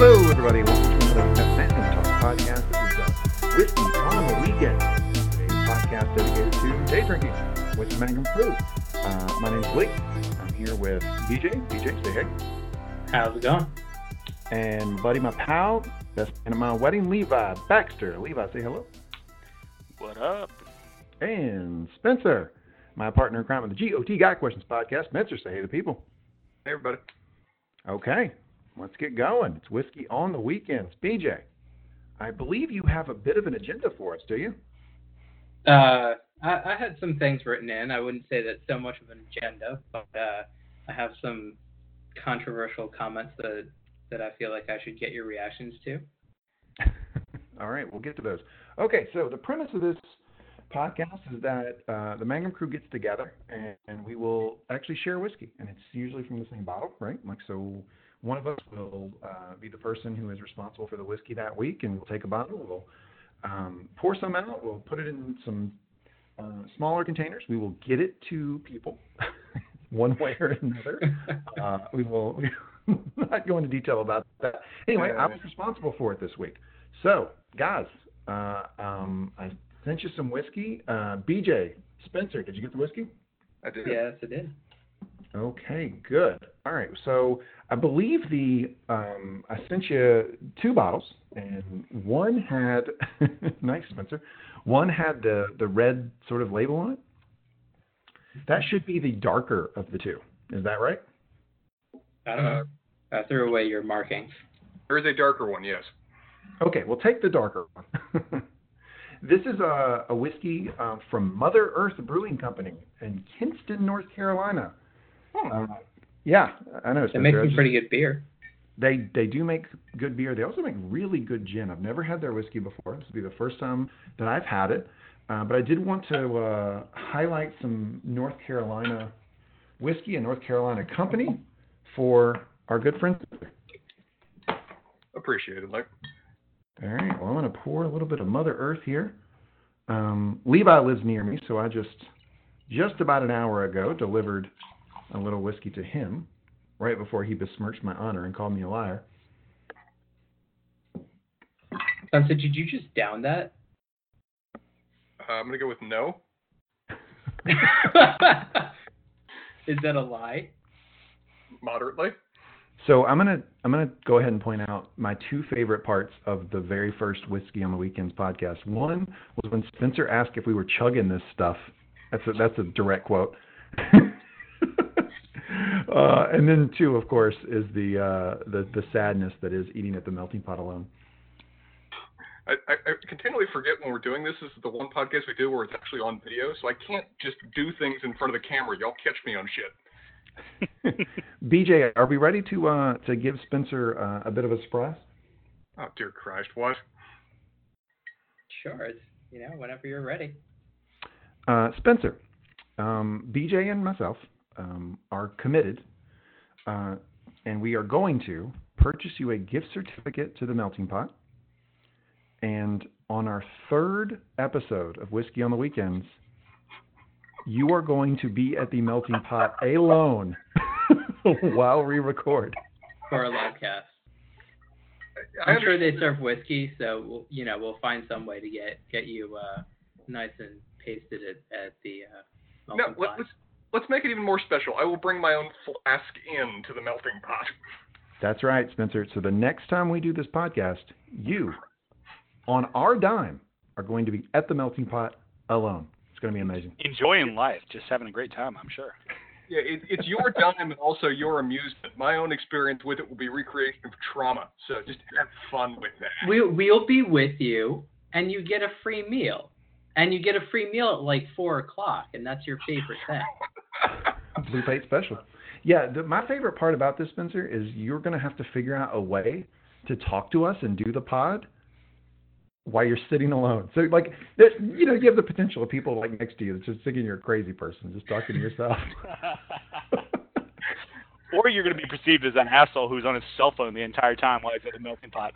Hello, everybody. Welcome to another Phantom Talk podcast. This is uh, Whiskey on the Weekend, a podcast dedicated to day drinking with Mangum Crew. Uh, my name is Blake. I'm here with BJ. BJ, say hey. How's it going? And buddy, my pal, best man at my wedding, Levi Baxter. Levi, say hello. What up? And Spencer, my partner in crime with the GOT Guy Questions podcast. Spencer, say hey to people. Hey, everybody. Okay, let's get going. It's Whiskey on the Weekends. BJ, I believe you have a bit of an agenda for us, do you? Uh, I, I had some things written in. I wouldn't say that's so much of an agenda, but uh, I have some controversial comments that that I feel like I should get your reactions to. All right, we'll get to those. Okay, so the premise of this podcast is that uh, the Mangum crew gets together and, and, we will actually share whiskey, and it's usually from the same bottle, right? Like so, one of us will uh, be the person who is responsible for the whiskey that week, and we'll take a bottle, we'll um, pour some out, we'll put it in some uh, smaller containers, we will get it to people. one way or another. Uh, we will not go into detail about that. Anyway, I was responsible for it this week. So, guys, uh, um, I sent you some whiskey. Uh, BJ, Spencer, did you get the whiskey? I did. Yes, I did. Okay, good. All right, so I believe the um, I sent you two bottles, and one had nice, Spencer. One had the the red sort of label on it. That should be the darker of the two. Is that right? I. I threw away your markings. There is a darker one, yes. Okay, we'll take the darker one. this is a, a whiskey uh, from Mother Earth Brewing Company in Kinston, North Carolina. Hmm. Uh, yeah, I know. They make some pretty good beer. They they do make good beer. They also make really good gin. I've never had their whiskey before. This will be the first time that I've had it. Uh, but I did want to uh, highlight some North Carolina whiskey and North Carolina company for our good friends. Appreciated, Mike. All right. Well, I'm going to pour a little bit of Mother Earth here. Um, Levi lives near me, so I just just about an hour ago delivered a little whiskey to him right before he besmirched my honor and called me a liar. Spencer, did you just down that? Uh, I'm gonna go with no. Is that a lie? Moderately. So I'm gonna I'm gonna go ahead and point out my two favorite parts of the very first whiskey on the weekends podcast. One was when Spencer asked if we were chugging this stuff. That's a, that's a direct quote. uh, and then two, of course, is the uh, the the sadness that is eating at the melting pot alone. I, I, I continually forget when we're doing this. This is the one podcast we do where it's actually on video, so I can't just do things in front of the camera. Y'all catch me on shit. BJ, are we ready to uh, to give Spencer uh, a bit of a surprise? Oh dear Christ, what? Sure. It's, you know, whenever you're ready. Uh, Spencer, um, BJ, and myself um, are committed, uh, and we are going to purchase you a gift certificate to the Melting Pot. And on our third episode of Whiskey on the Weekends, you are going to be at the Melting Pot alone while we record. For a live cast. I I'm sure they serve whiskey, so we'll, you know we'll find some way to get get you uh, nice and pasted at, at the uh, No, melting let, pot. let's let's make it even more special. I will bring my own flask in to the melting pot. That's right, Spencer. So the next time we do this podcast, you, on our dime, are going to be at the Melting Pot alone. It's going to be amazing. Enjoying life, just having a great time, I'm sure. Yeah, it, it's your dime and also your amusement. My own experience with it will be recreation of trauma. So just have fun with that. We we'll be with you, and you get a free meal, and you get a free meal at like four o'clock, and that's your favorite thing. Blue Plate Special. Yeah, the, my favorite part about this, Spencer, is you're going to have to figure out a way to talk to us and do the pod while you're sitting alone. So, like, you know, you have the potential of people like next to you that's just thinking you're a crazy person, just talking to yourself. or you're going to be perceived as an asshole who's on his cell phone the entire time while he's at the melting pot.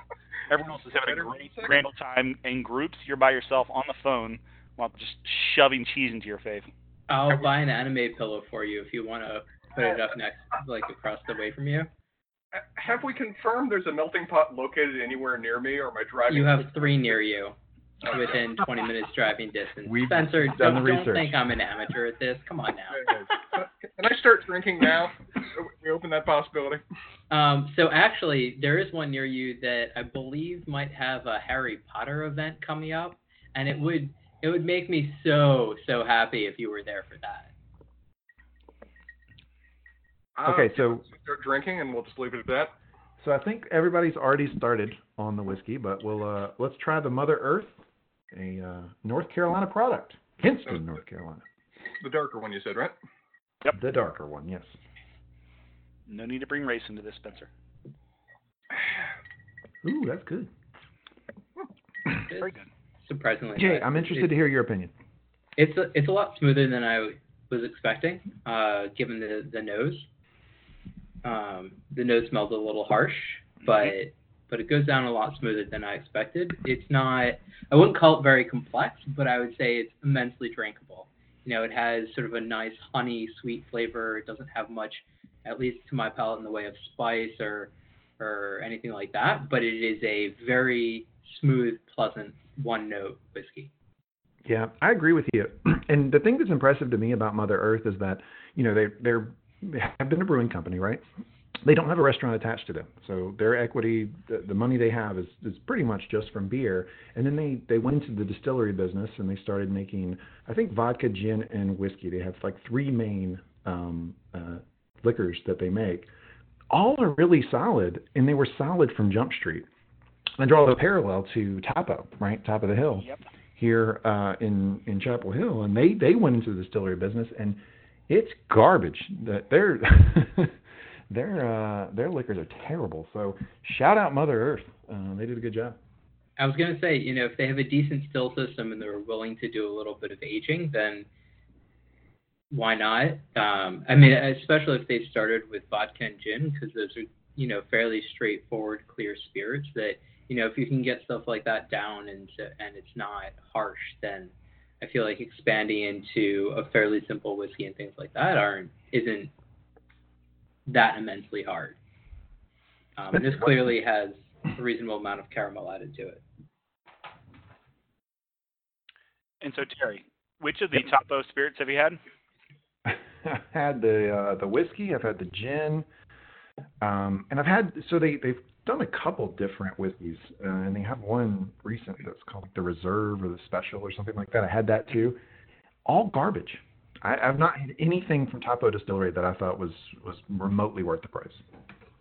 Everyone else is having a great grand old time in groups. You're by yourself on the phone while just shoving cheese into your face. I'll buy an anime pillow for you if you want to put it up next, like across the way from you. Uh, Have we confirmed there's a melting pot located anywhere near me, or am I driving? You have three near you, within 20 minutes driving distance. We've Spencer, done don't, the don't think I'm an amateur at this. Come on now. Can I start drinking now? We open that possibility. Um, so actually, there is one near you that I believe might have a Harry Potter event coming up, and it would it would make me so so happy if you were there for that. Okay, so start drinking, and we'll just leave it at that. so I think everybody's already started on the whiskey, but we'll uh, let's try the Mother Earth, a uh, North Carolina product, Kinston, North Carolina, The darker one, you said, right? Yep. the darker one. Yes. No need to bring race into this, Spencer. Ooh, that's good. Very good. Surprisingly, Jay. I'm interested to hear your opinion. It's a, it's a lot smoother than I was expecting, uh, given the the nose. Um, the nose smells a little harsh, but but it goes down a lot smoother than I expected. It's not I wouldn't call it very complex, but I would say it's immensely drinkable. You know, it has sort of a nice honey sweet flavor. It doesn't have much, at least to my palate, in the way of spice or or anything like that. But it is a very smooth, pleasant one note whiskey. Yeah, I agree with you. And the thing that's impressive to me about Mother Earth is that you know they they're they have been a brewing company, right? They don't have a restaurant attached to them, so their equity, the, the money they have is is pretty much just from beer. And then they they went into the distillery business and they started making, I think, vodka, gin, and whiskey. They have like three main um, uh, liquors that they make. All are really solid, and they were solid from Jump Street. I draw the parallel to Topo, right? Top of the hill Yep. here uh, in in Chapel Hill, and they they went into the distillery business, and it's garbage. That their their uh, their liquors are terrible. So shout out Mother Earth. Uh, they did a good job. I was gonna say, you know, if they have a decent still system and they're willing to do a little bit of aging, then why not? Um, I mean, especially if they started with vodka and gin, because those are, you know, fairly straightforward, clear spirits. That you know, if you can get stuff like that down and and it's not harsh, then I feel like expanding into a fairly simple whiskey and things like that aren't isn't that immensely hard. Um, and this clearly has a reasonable amount of caramel added to it. And so, Terry, which of the Topo spirits have you had? I've had the uh, the whiskey. I've had the gin, um, and I've had so they they've done a couple different whiskeys, uh, and they have one recent that's called the Reserve or the Special or something like that. I had that too. All garbage. I, I've not had anything from Topo Distillery that I thought was was remotely worth the price.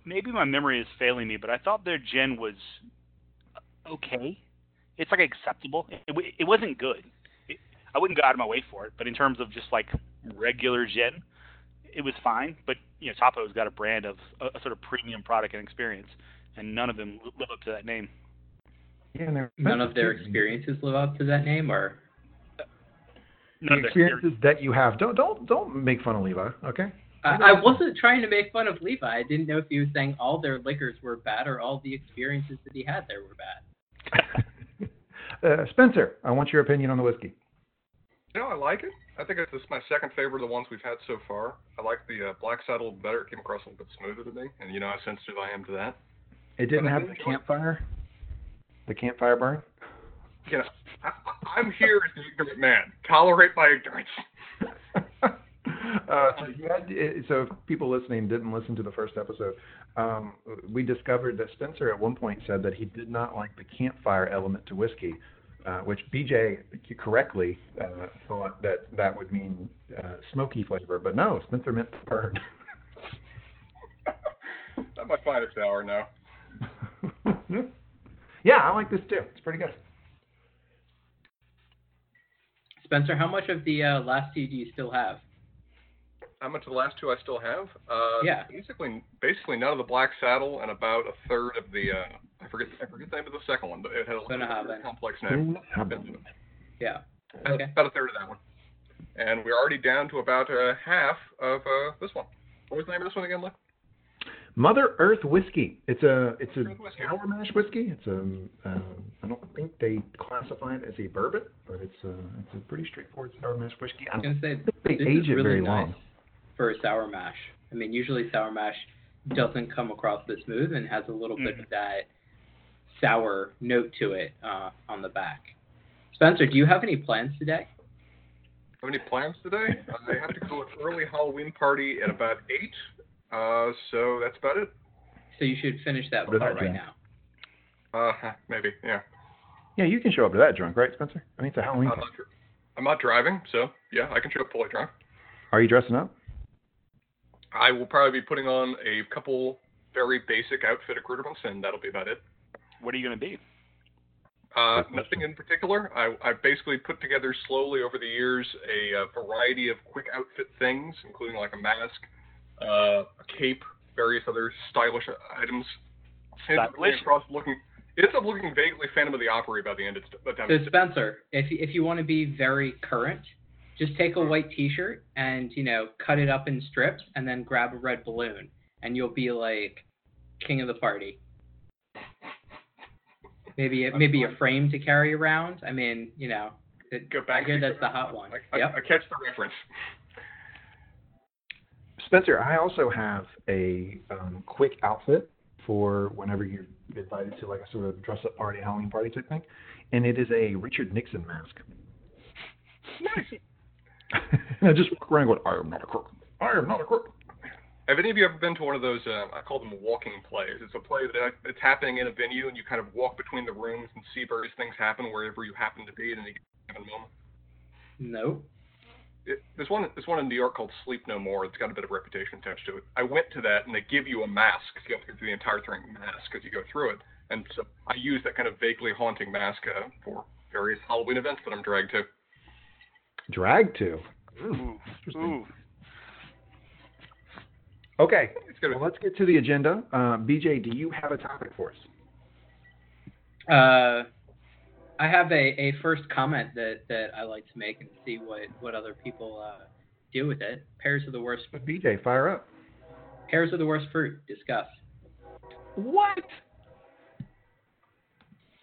Maybe my memory is failing me, but I thought their gin was okay. It's like acceptable. It, it wasn't good. It, I wouldn't go out of my way for it, but in terms of just like regular gin, it was fine. But you know, Topo's got a brand of a, a sort of premium product and experience, and none of them live up to that name. Yeah, None of their experiences live up to that name, or None The of their experiences that you have. Don't don't don't make fun of Levi. Okay. I, I wasn't trying to make fun of Levi. I didn't know if he was saying all their liquors were bad or all the experiences that he had there were bad. uh, Spencer, I want your opinion on the whiskey. You know, I like it. I think it's this my second favorite of the ones we've had so far. I like the uh, Black Saddle better. It came across a little bit smoother to me, and you know how sensitive I am to that. It didn't have the campfire. The campfire burn. You know, I, I- I'm here as the ignorant man. Tolerate my ignorance. uh, so, had, uh, so if people listening didn't listen to the first episode, um, we discovered that Spencer at one point said that he did not like the campfire element to whiskey, uh, which BJ correctly uh, thought that that would mean uh, smoky flavor, but no, Spencer meant burn. Not my finest hour now. yeah, I like this too. It's pretty good. Spencer, how much of the uh, last two do you still have? How much of the last two I still have? Uh, Yeah. Basically, basically none of the Black Saddle and about a third of the. Uh, I forget. I forget the name of the second one, but it had a Gonna have very it. complex name. Yeah. About- Okay. About a third of that one. And we're already down to about uh, half of uh, this one. What was the name of this one again, Lee? Mother Earth whiskey. It's a it's a whiskey. sour mash whiskey. It's a um, I don't think they classify it as a bourbon, but it's a it's a pretty straightforward sour mash whiskey. I I was gonna say think they age it really very nice long. for a sour mash. I mean, usually sour mash doesn't come across this smooth and has a little bit Mhm. of that sour note to it uh, on the back. Spencer, do you have any plans today? Have any plans today? I have to go to an early Halloween party at about eight. Uh, so that's about it. So you should finish that part about right that? now. Uh, maybe. Yeah. Yeah, you can show up to that drunk, right, Spencer? I mean, it's a Halloween. I'm not, dri- I'm not driving, so yeah, I can show up fully drunk. Are you dressing up? I will probably be putting on a couple very basic outfit accoutrements, and that'll be about it. What are you going to be? Uh, nothing in particular. I, I've basically put together slowly over the years a, uh variety of quick outfit things, including like a mask, uh, a cape, various other stylish items. Ends up coming Stylish? across looking, it ends up looking vaguely Phantom of the Opera by the end. It's, by the time So Spencer, if if you want to be very current, just take a white T-shirt and you know cut it up in strips, and then grab a red balloon, and you'll be like king of the party. Maybe a, maybe a frame to carry around. I mean, you know, it, Go I back hear that's the hot one. I, I, Yep. I catch the reference. Spencer, I also have a um, quick outfit for whenever you're invited to like a sort of dress up party, Halloween party type thing, and it is a Richard Nixon mask. Nice. and I just walk around going, I am not a crook. I am not a crook. Have any of you ever been to one of those? Uh, I call them walking plays. It's a play that uh, it's happening in a venue, and you kind of walk between the rooms and see various things happen wherever you happen to be at any given moment. Nope. It, there's one. There's one in New York called Sleep No More. It's got a bit of reputation attached to it. I went to that, and they give you a mask. You have to go through the entire thing mask as you go through it. And so I use that kind of vaguely haunting mask uh, for various Halloween events that I'm dragged to. Dragged to. Ooh, ooh. Okay, It's gonna. well, let's get to the agenda. Uh, BJ, do you have a topic for us? Uh, I have a, a first comment that, that I like to make and see what, what other people uh, do with it. Pears are the worst. Fruit BJ, fire up. Pears are the worst fruit. Discuss. What?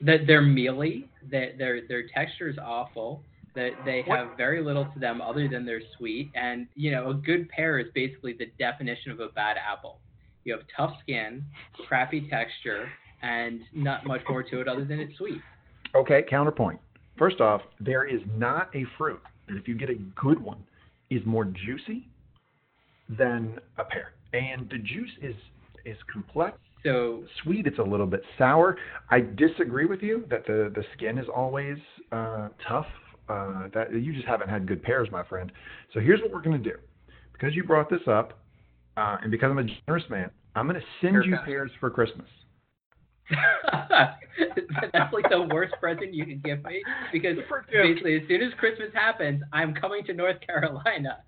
That they're mealy. That their their texture is awful. That they What? have very little to them other than they're sweet. And you know, a good pear is basically the definition of a bad apple. You have tough skin, crappy texture, and not much more to it other than it's sweet. Okay, counterpoint. First off, there is not a fruit that if you get a good one is more juicy than a pear. And the juice is is complex. So Sweet, it's a little bit sour. I disagree with you that the, the skin is always uh, tough. Uh, that you just haven't had good pears, my friend. So here's what we're gonna do. Because you brought this up, uh, and because I'm a generous man, I'm gonna send you pears for Christmas. That's like the worst present you can give me because Yeah. basically as soon as Christmas happens, I'm coming to North Carolina.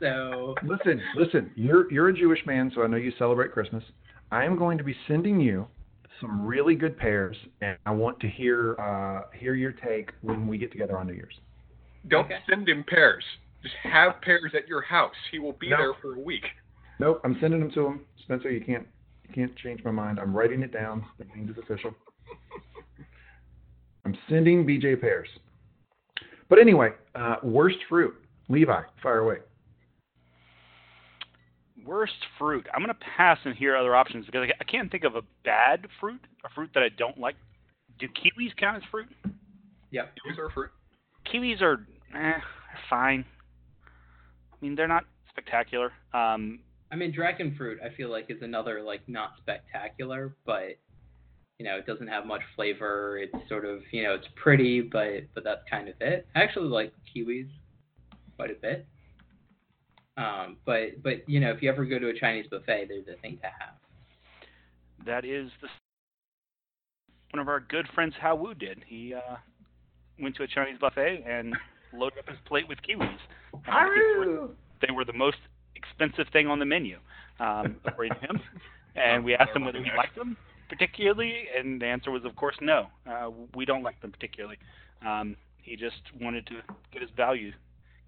So Listen, listen. You're you're a Jewish man, so I know you celebrate Christmas. I am going to be sending you some really good pears, and I want to hear uh, hear your take when we get together on New Year's. Don't Okay. send him pears. Just have pears at your house. He will be No. there for a week. Nope, I'm sending them to him. Spencer, you can't you can't change my mind. I'm writing it down. That means it's official. I'm sending BJ pears. But anyway, uh, worst fruit. Levi, fire away. Worst fruit. I'm going to pass and hear other options because I, I can't think of a bad fruit, a fruit that I don't like. Do kiwis count as fruit? Yeah, Kiwis are a fruit. Kiwis are eh, fine. I mean, they're not spectacular. Um, I mean dragon fruit I feel like is another like not spectacular, but you know, it doesn't have much flavor. It's sort of you know, it's pretty but but that's kind of it. I actually like kiwis quite a bit. Um, but but you know, if you ever go to a Chinese buffet, they're the thing to have. that is the one of our good friends How Wu did. He uh, went to a Chinese buffet and loaded up his plate with kiwis. Because they were- they were the most expensive thing on the menu, um, according to him. And we asked him whether he liked them particularly, and the answer was, of course, no. Uh, we don't like them particularly. Um, he just wanted to get his value,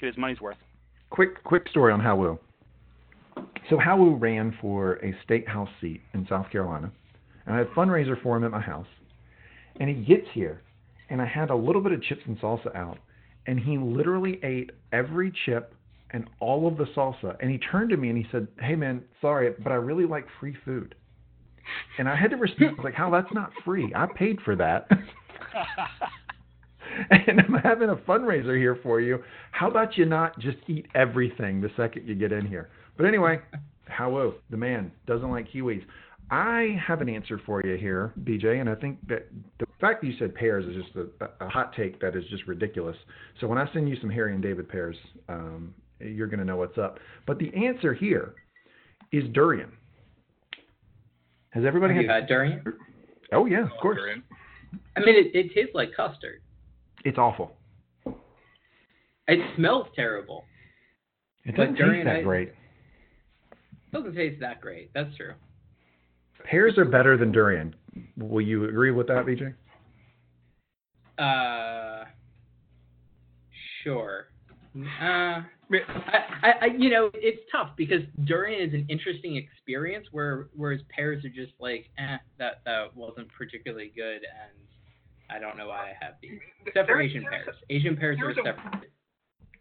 get his money's worth. Quick, quick story on Howoo. So Howoo ran for a state house seat in South Carolina, and I had a fundraiser for him at my house. And he gets here, and I had a little bit of chips and salsa out, and he literally ate every chip and all of the salsa. And he turned to me and he said, "Hey man, sorry, but I really like free food." And I had to respond like, "How? That's not free. I paid for that." and I'm having a fundraiser here for you. How about you not just eat everything the second you get in here? But anyway, Howo, the man, doesn't like kiwis. I have an answer for you here, BJ, and I think that the fact that you said pears is just a, a hot take that is just ridiculous. So when I send you some Harry and David pears, um, you're going to know what's up. But the answer here is durian. Has everybody you had durian? Oh yeah, of course. Durian. I mean, it, it tastes like custard. It's awful. It smells terrible. It doesn't durian, taste that I- great. doesn't taste that great. That's true. Pears are better than durian. Will you agree with that, BJ? Uh, sure. Uh, I I, you know, it's tough because durian is an interesting experience, where whereas pears are just like, eh, that that wasn't particularly good, and I don't know why I have these. Except for Asian pears. Asian pears are separate.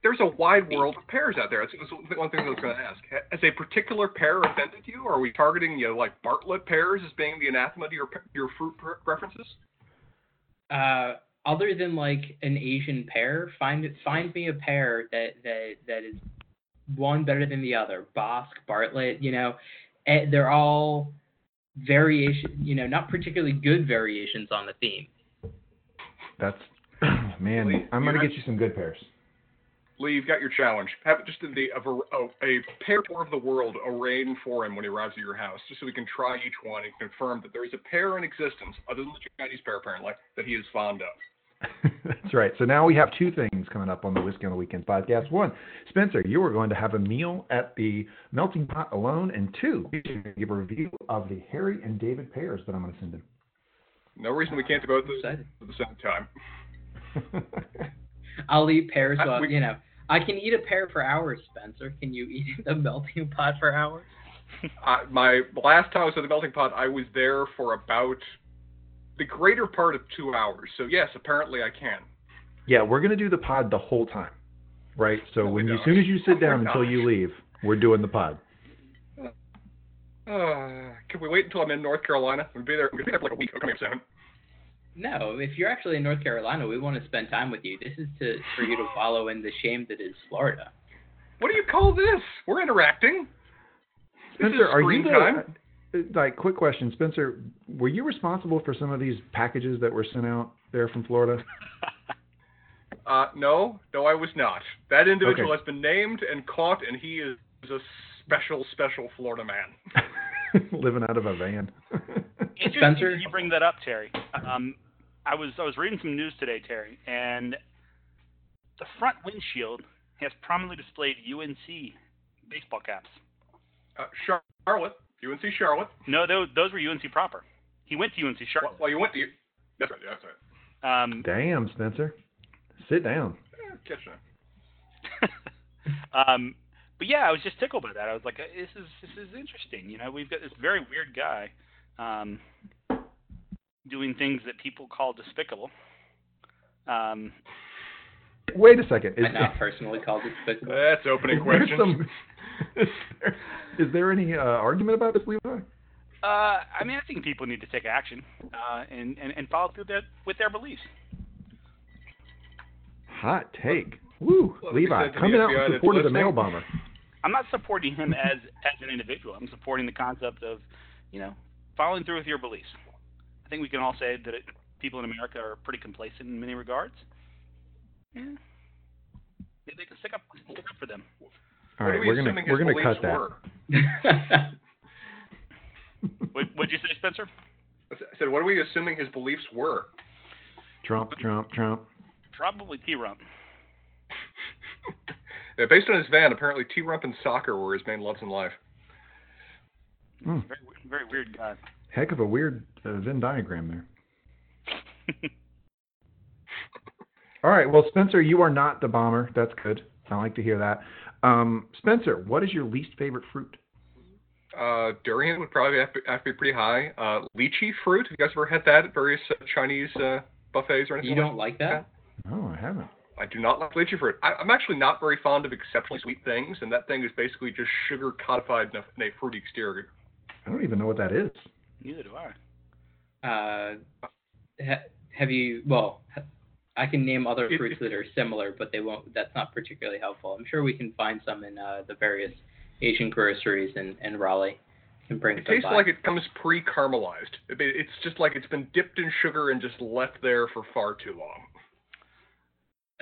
there's a wide world of pears out there. That's, that's one thing I was going to ask. Has a particular pear offended you? Or are we targeting you know, like Bartlett pears as being the anathema to your your fruit preferences? Uh, other than like an Asian pair, find find me a pair that that that is one better than the other. Bosc, Bartlett, you know, eh, they're all variation, you know, not particularly good variations on the theme. That's man. Lee, I'm gonna not- get you some good pears. Lee, you've got your challenge. Have it just in the a, ver- a, a pear tour of the world arraigned for him when he arrives at your house, just so we can try each one and confirm that there is a pair in existence, other than the Chinese pear apparently, that he is fond of. That's right. So now we have two things coming up on the Whiskey on the Weekend podcast. One, Spencer, you are going to have a meal at the melting pot alone, and two, you're going to give a review of the Harry and David pears that I'm going to send him. No reason we can't do both of those at the same time. I'll eat pears. I- we- you know, I can eat a pear for hours. Spencer, can you eat the melting pot for hours? Uh, my last time I was at the melting pot, I was there for about the greater part of two hours. So yes, apparently I can. yeah, we're going to do the pod the whole time, right? So No, when you, as soon as you sit Oh down until you leave, we're doing the pod. Uh, can we wait until I'm in North Carolina? We'll be there. We'll be there for like a week. Oh, coming up soon. No, if you're actually in North Carolina, we want to spend time with you. This is to for you to follow in the shame that is Florida. What do you call this? We're interacting. This Spencer, is are you screen the time. uh, like quick question, Spencer? Were you responsible for some of these packages that were sent out there from Florida? Uh, no, no, I was not. That individual Okay. has been named and caught, and he is a special, special Florida man. Living out of a van. Interesting Spencer? you bring that up, Terry. Um, I was I was reading some news today, Terry, and the front windshield has prominently displayed UNC baseball caps. Uh, Charlotte, UNC Charlotte. No, those those were UNC proper. He went to UNC Well, Charlotte. well, you went to. That's right. Yeah, that's right. Um, Damn, Spencer. Sit down. Eh, catch that. um, but yeah, I was just tickled by that. I was like, this is this is interesting. You know, we've got this very weird guy um, doing things that people call despicable. Um, Wait a second. Is, I not personally called despicable. That's opening is there some- is, there, is there any uh, argument about this, Levi? uh, I mean, I think people need to take action uh, and, and and follow through their, with their beliefs. Hot take. Woo, Well, Levi, said to the coming out FBI in support of the mail bomber. I'm not supporting him as as an individual. I'm supporting the concept of, you know, following through with your beliefs. I think we can all say that it, people in America are pretty complacent in many regards. Yeah. Maybe they can stick up stick up for them. All What right, are we we're gonna we're gonna cut that. were? What what'd you say, Spencer? I said, what are we assuming his beliefs were? Trump, Trump, Trump. Probably T Rump. Yeah, based on his van, apparently T Rump and soccer were his main loves in life. Hmm. Very very weird guy. Heck of a weird uh, Venn diagram there. All right, well, Spencer, you are not the bomber. That's good. I like to hear that. Um, Spencer, what is your least favorite fruit? Uh, durian would probably have to, have to be pretty high. Uh, lychee fruit. Have you guys ever had that at various uh, Chinese uh, buffets or anything? you don't like that? No, I haven't. I do not like lychee fruit. I, I'm actually not very fond of exceptionally sweet things, and that thing is basically just sugar codified in a, in a fruity exterior. I don't even know what that is. Neither do I. Uh, ha- have you? Well, ha- I can name other It- fruits it- that are similar, but they won't. That's not particularly helpful. I'm sure we can find some in uh, the various Asian groceries in, in Raleigh. Can bring It some tastes by. like it comes pre-caramelized. It's just like it's been dipped in sugar and just left there for far too long.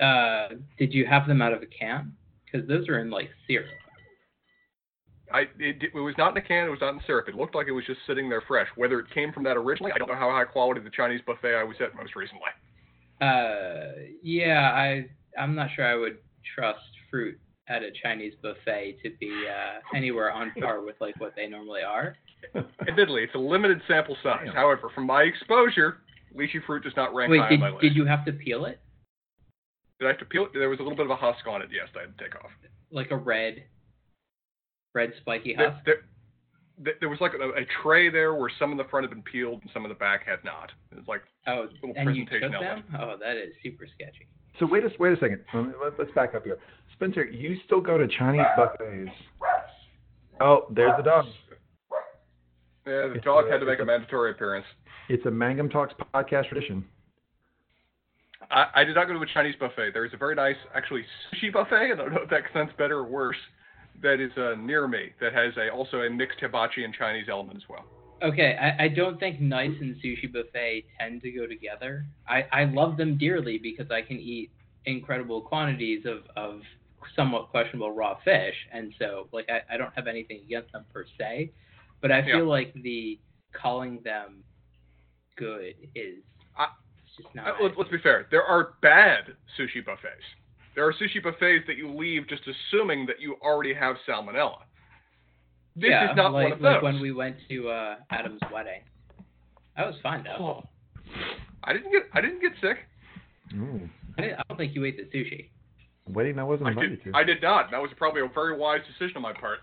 Uh, did you have them out of a can? Because those are in like syrup. I it, it was not in a can. It was not in syrup. It looked like it was just sitting there fresh. Whether it came from that originally, I don't know how high quality the Chinese buffet I was at most recently. Uh, yeah, I I'm not sure I would trust fruit at a Chinese buffet to be uh, anywhere on par with like what they normally are. Admittedly, it's a limited sample size. Damn. However, from my exposure, lychee fruit does not rank Wait, high did on my list. did you have to peel it Did I have to peel it? There was a little bit of a husk on it. Yes, I had to take off. like a red, red spiky There, husk? there, there- there was like a, a tray there where some of the front had been peeled and some of the back had not. It was like Oh, little and you took presentation them? element. Oh, that is super sketchy. So wait a wait a second. Let me- let- Let's back up here. Spencer, you still go to Chinese buffets? Oh, there's the dog. yeah, the It's dog a- had to make a a- mandatory appearance. It's a Mangum Talks podcast tradition. I, I did not go to a Chinese buffet. There is a very nice, actually, sushi buffet. I don't know if that sounds better or worse. That is uh, near me. That has a also a mixed hibachi and Chinese element as well. Okay, I, I don't think nice and sushi buffet tend to go together. I, I love them dearly because I can eat incredible quantities of, of somewhat questionable raw fish, and so like I, I don't have anything against them per se, but I feel Yeah. like the calling them good is I- just not. Uh, let's, let's be fair. There are bad sushi buffets. There are sushi buffets that you leave just assuming that you already have salmonella. This yeah, is not like, one of those. like when we went to uh, Adam's wedding. That was fine though. I didn't get I didn't get sick. Ooh. I, didn't, I don't think you ate the sushi. Wedding I wasn't I invited did, to. I did not. That was probably a very wise decision on my part.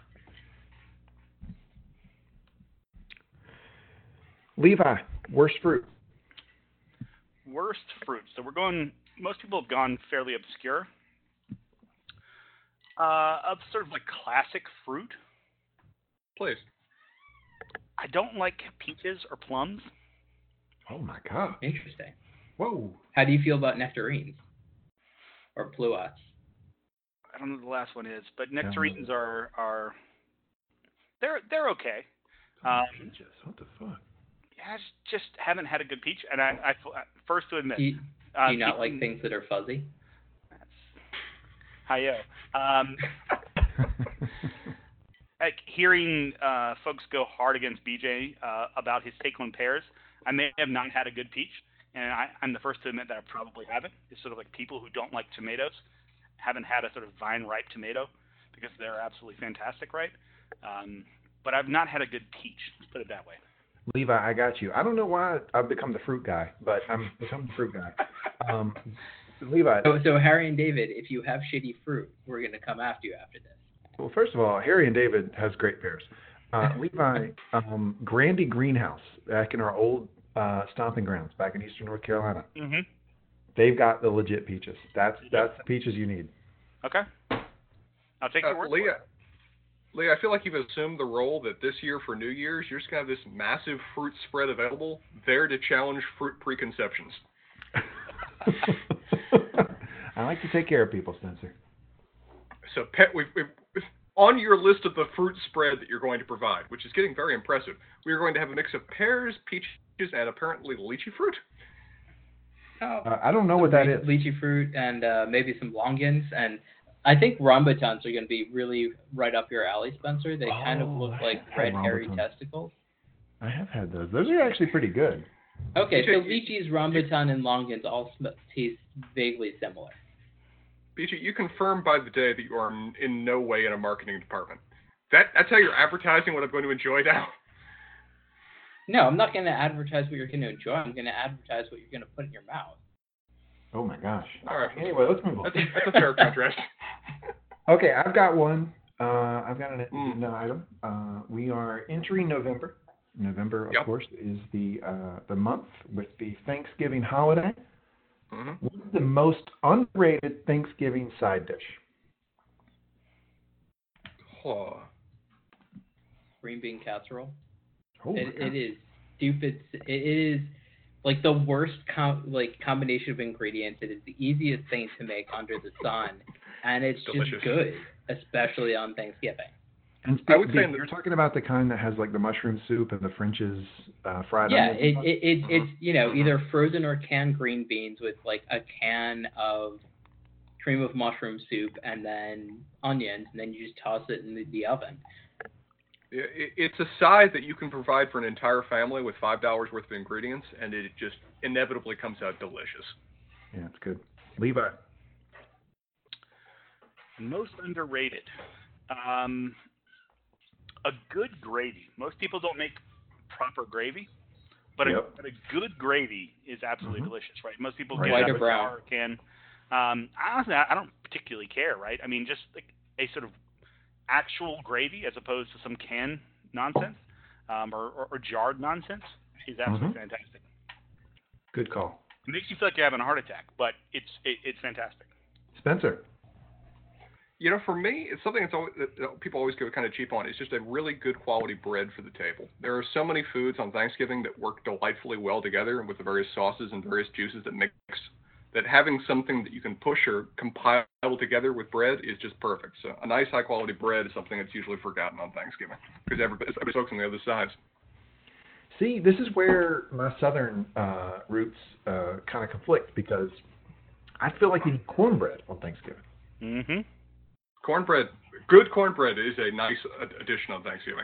Levi, worst fruit. Worst fruit. So we're going. Most people have gone fairly obscure. Uh, of sort of like classic fruit. Please. I don't like peaches or plums. Oh my god. Interesting. Whoa. How do you feel about nectarines or pluots? I don't know what the last one is, but nectarines are are they're they're okay. Um, Peaches. What the fuck? yeah, I just, just haven't had a good peach, and I I first to admit, Do you, do uh, you not like things that are fuzzy? Hi-yo. Um, like hearing uh, folks go hard against BJ uh, about his take on pears, I may have not had a good peach, and I, I'm the first to admit that I probably haven't. It's sort of like people who don't like tomatoes haven't had a sort of vine ripe tomato because they're absolutely fantastic, right? Um, but I've not had a good peach. Let's put it that way. Levi, I got you. I don't know why I've become the fruit guy, but I'm become the fruit guy. Um, Levi, So, so Harry and David, if you have shitty fruit, we're gonna come after you after this. well, first of all, Harry and David has great pears. Uh, Levi, um, Grandy Greenhouse, back in our old uh, stomping grounds, back in eastern North Carolina, Mm-hmm. they've got the legit peaches. That's that's the peaches you need. Okay. I'll take your Uh, word for Leah, it. Leah, I feel like you've assumed the role that this year for New Year's, you're just gonna have this massive fruit spread available there to challenge fruit preconceptions. I like to take care of people, Spencer. So, pet, we've, we've, on your list of the fruit spread that you're going to provide, which is getting very impressive, we are going to have a mix of pears, peaches, and apparently lychee fruit. Oh, Uh, I don't know what that lychee, is. lychee fruit and uh, maybe some longans, and I think rambutans are gonna be really right up your alley, Spencer. They kind of Oh, look I like red hairy testicles. I have had those. Those are actually pretty good. Okay, so You- lychees, rambutan, and longans all sm- taste vaguely similar. BJ, you confirm by the day that you are in, in no way in a marketing department. That that's how you're advertising what I'm going to enjoy now. No, I'm not gonna advertise what you're gonna enjoy. I'm gonna advertise what you're gonna put in your mouth. Oh my gosh. All right. Anyway, let's move on. That's a, that's a fair contrast. Okay, I've got one. Uh, I've got an, Mm. an item. Uh, we are entering November. November, of Yep. course, is the uh, the month with the Thanksgiving holiday. Hmm What's the most underrated Thanksgiving side dish? Oh. Green bean casserole. Oh, It, it is stupid. It is like the worst com- like combination of ingredients. It is the easiest thing to make under the sun, and it's Delicious. just good, especially on Thanksgiving. And I would speak- say in the- you're talking about the kind that has like the mushroom soup and the French's uh, fried Yeah, onions. it, it, it it's you know either frozen or canned green beans with like a can of cream of mushroom soup and then onions, and then you just toss it in the, the oven. I- i- It's a size that you can provide for an entire family with five dollars worth of ingredients, and it just inevitably comes out delicious. Yeah, it's good. Levi. Most underrated. Um, a good gravy. Most people don't make proper gravy, but, Yep. a, but a good gravy is absolutely Mhm. delicious, right? Most people Right. get White it out of a brown? jar can. Um, honestly, I I don't particularly care, right? I mean, just like a sort of actual gravy as opposed to some canned nonsense um, or, or, or jarred nonsense is absolutely Mhm. fantastic. Good call. It makes you feel like you're having a heart attack, but it's it, it's fantastic. Spencer. You know, for me, it's something that's always, that that people always go kind of cheap on. It's just a really good quality bread for the table. There are so many foods on Thanksgiving that work delightfully well together with the various sauces and various juices that mix. That having something that you can push or compile together with bread is just perfect. So a nice high quality bread is something that's usually forgotten on Thanksgiving because everybody's, everybody focused on the other sides. See, this is where my southern uh, roots uh, kind of conflict because I feel like you need cornbread on Thanksgiving. Mm-hmm. Cornbread, good cornbread is a nice ad- addition on Thanksgiving.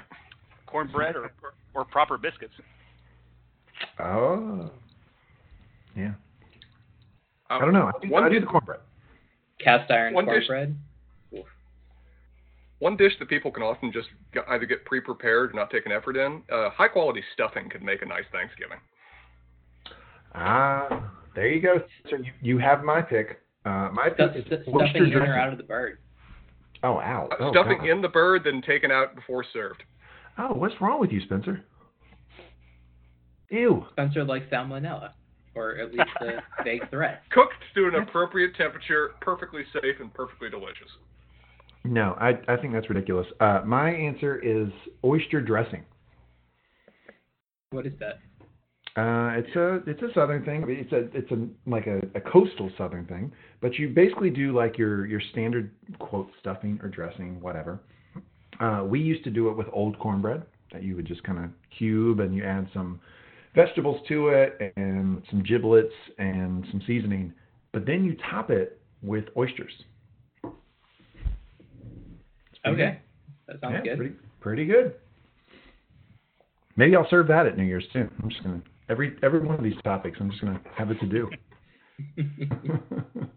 Cornbread or, or or proper biscuits. Oh. Yeah. Uh, I don't know. I do, One I do the cornbread. Cast iron One dish- cornbread. one dish that people can often just get, either get pre-prepared or not take an effort in. Uh, high quality stuffing can make a nice Thanksgiving. Ah, there you go. So you, you have my pick. Uh, my pick Stuff, is stu- stuffing in or out of the bird. Oh, ow. Uh, Oh, stuffing God. in the bird, then taken out before served. Oh, what's wrong with you, Spencer? Ew. Spencer likes salmonella, or at least a vague threat. Cooked to an appropriate temperature, perfectly safe and perfectly delicious. No, I I think that's ridiculous. Uh, my answer is oyster dressing. What is that? Uh, it's a it's a southern thing. I mean, It's a it's a like a, a coastal southern thing. But you basically do like your your standard quote stuffing or dressing, whatever. Uh, we used to do it with old cornbread that you would just kind of cube and you add some vegetables to it and some giblets and some seasoning. But then you top it with oysters. Okay, that sounds yeah, good. Pretty pretty good. Maybe I'll serve that at New Year's too. I'm just gonna every every one of these topics. I'm just gonna have it to do.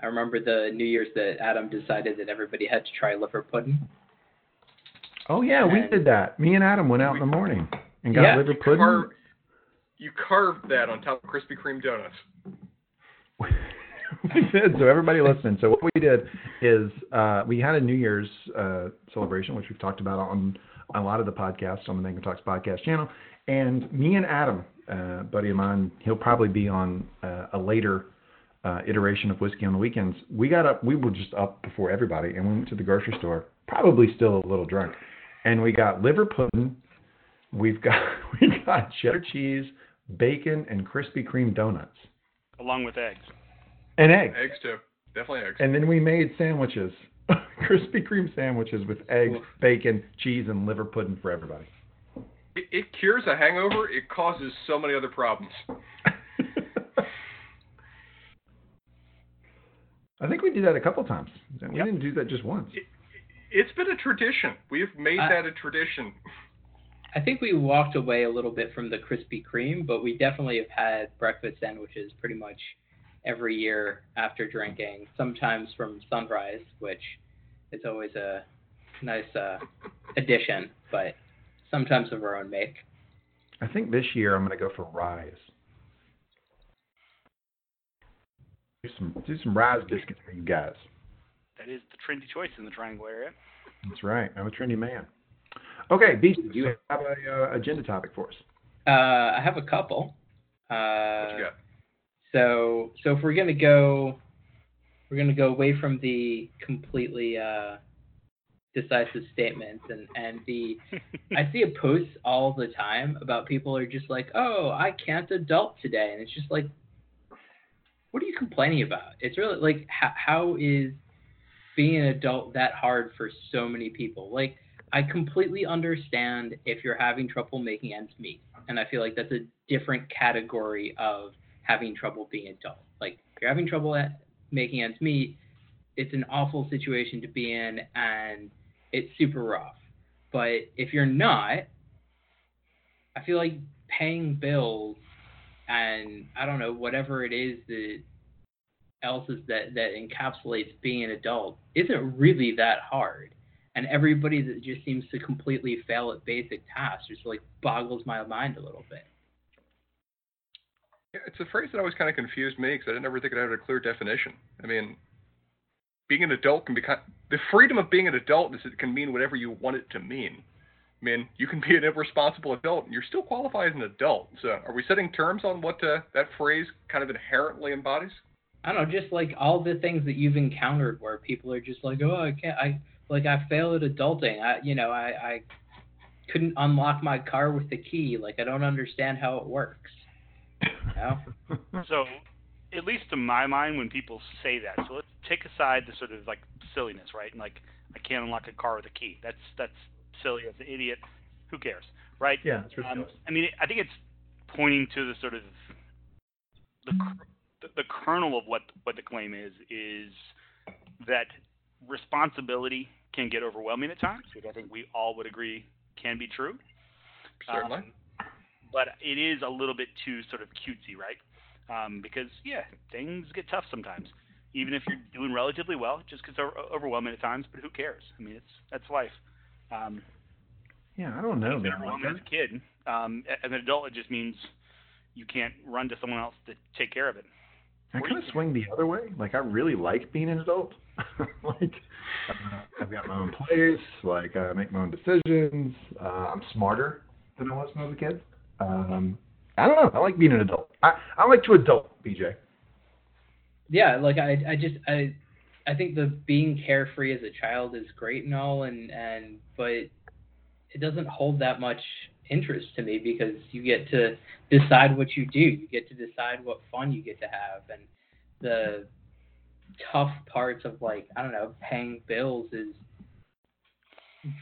I remember the New Year's that Adam decided that everybody had to try liver pudding. oh yeah, we did that. Me and Adam went out in the morning and got Yeah. liver You pudding. carve, you carved that on top of Krispy Kreme donuts. we did. So everybody listen. So what we did is uh, we had a New Year's uh, celebration, which we've talked about on, on a lot of the podcasts on the Mangum Talks podcast channel. And me and Adam, uh, buddy of mine, he'll probably be on uh, a later uh, iteration of whiskey on the weekends. We got up. We were just up before everybody, and we went to the grocery store, probably still a little drunk, and we got liver pudding. We've got we got cheddar cheese, bacon, and Krispy Kreme donuts. along with eggs. And eggs. Eggs too, definitely eggs. And then we made sandwiches, Krispy Kreme sandwiches with eggs, Oof. bacon, cheese, and liver pudding for everybody. It, it cures a hangover. It causes so many other problems. I think we did that a couple times. We Yep. didn't do that just once. It's been a tradition. We've made I- that a tradition. I think we walked away a little bit from the Krispy Kreme, but we definitely have had breakfast sandwiches pretty much every year after drinking. Sometimes from sunrise, which is always a nice uh, addition, but sometimes of our own make. I think this year I'm going to go for Rise. Do some do some Rise biscuits for you guys. That is the trendy choice in the Triangle area. That's right. I'm a trendy man. Okay, Beast, do you have a uh, agenda topic for us? Uh, I have a couple. Uh, What you got? So so if we're gonna go, we're gonna go away from the completely uh, decisive statements and and the I see a posts all the time about people are just like, oh, I can't adult today, and it's just like, what are you complaining about? It's really like how, how is being an adult that hard for so many people? Like I completely understand if you're having trouble making ends meet, and I feel like that's a different category of having trouble being adult. Like if you're having trouble at making ends meet, it's an awful situation to be in, and it's super rough. But if you're not, I feel like paying bills and I don't know whatever it is that else is that that encapsulates being an adult isn't really that hard. And everybody that just seems to completely fail at basic tasks just like boggles my mind a little bit. Yeah, it's a phrase that always kind of confused me because I didn't ever think it had a clear definition. I mean, being an adult can be kind the freedom of being an adult is it can mean whatever you want it to mean. I mean, you can be an irresponsible adult and you're still qualified as an adult. So, are we setting terms on what uh, that phrase kind of inherently embodies? I don't know, just like all the things that you've encountered where people are just like, oh, I can't, I like I failed at adulting. I, you know, I, I couldn't unlock my car with the key. Like I don't understand how it works. You know? so, at least to my mind, when people say that, so let's take aside the sort of like silliness, right? And like I can't unlock a car with a key. That's that's silly. That's an idiot. Who cares, right? Yeah, it's ridiculous. Um, I mean, I think it's pointing to the sort of the the kernel of what what the claim is is that responsibility can get overwhelming at times, which I think we all would agree can be true. Certainly. Um, but it is a little bit too sort of cutesy, right? Um, because yeah, things get tough sometimes. Even if you're doing relatively well, it just gets over- overwhelming at times. But who cares? I mean, it's that's life. Um, yeah, I don't know. man. overwhelming as a kid. Um, as an adult, it just means you can't run to someone else to take care of it. I kind of swing the other way. Like I really like being an adult. like uh, I've got my own place. Like I make my own decisions. Uh, I'm smarter than I was when I was a kid. Um, I don't know. I like being an adult. I I like to adult, BJ. Yeah, like I I just I I think the being carefree as a child is great and all, and and but it doesn't hold that much interest to me because you get to decide what you do. You get to decide what fun you get to have, and the tough parts of like I don't know paying bills is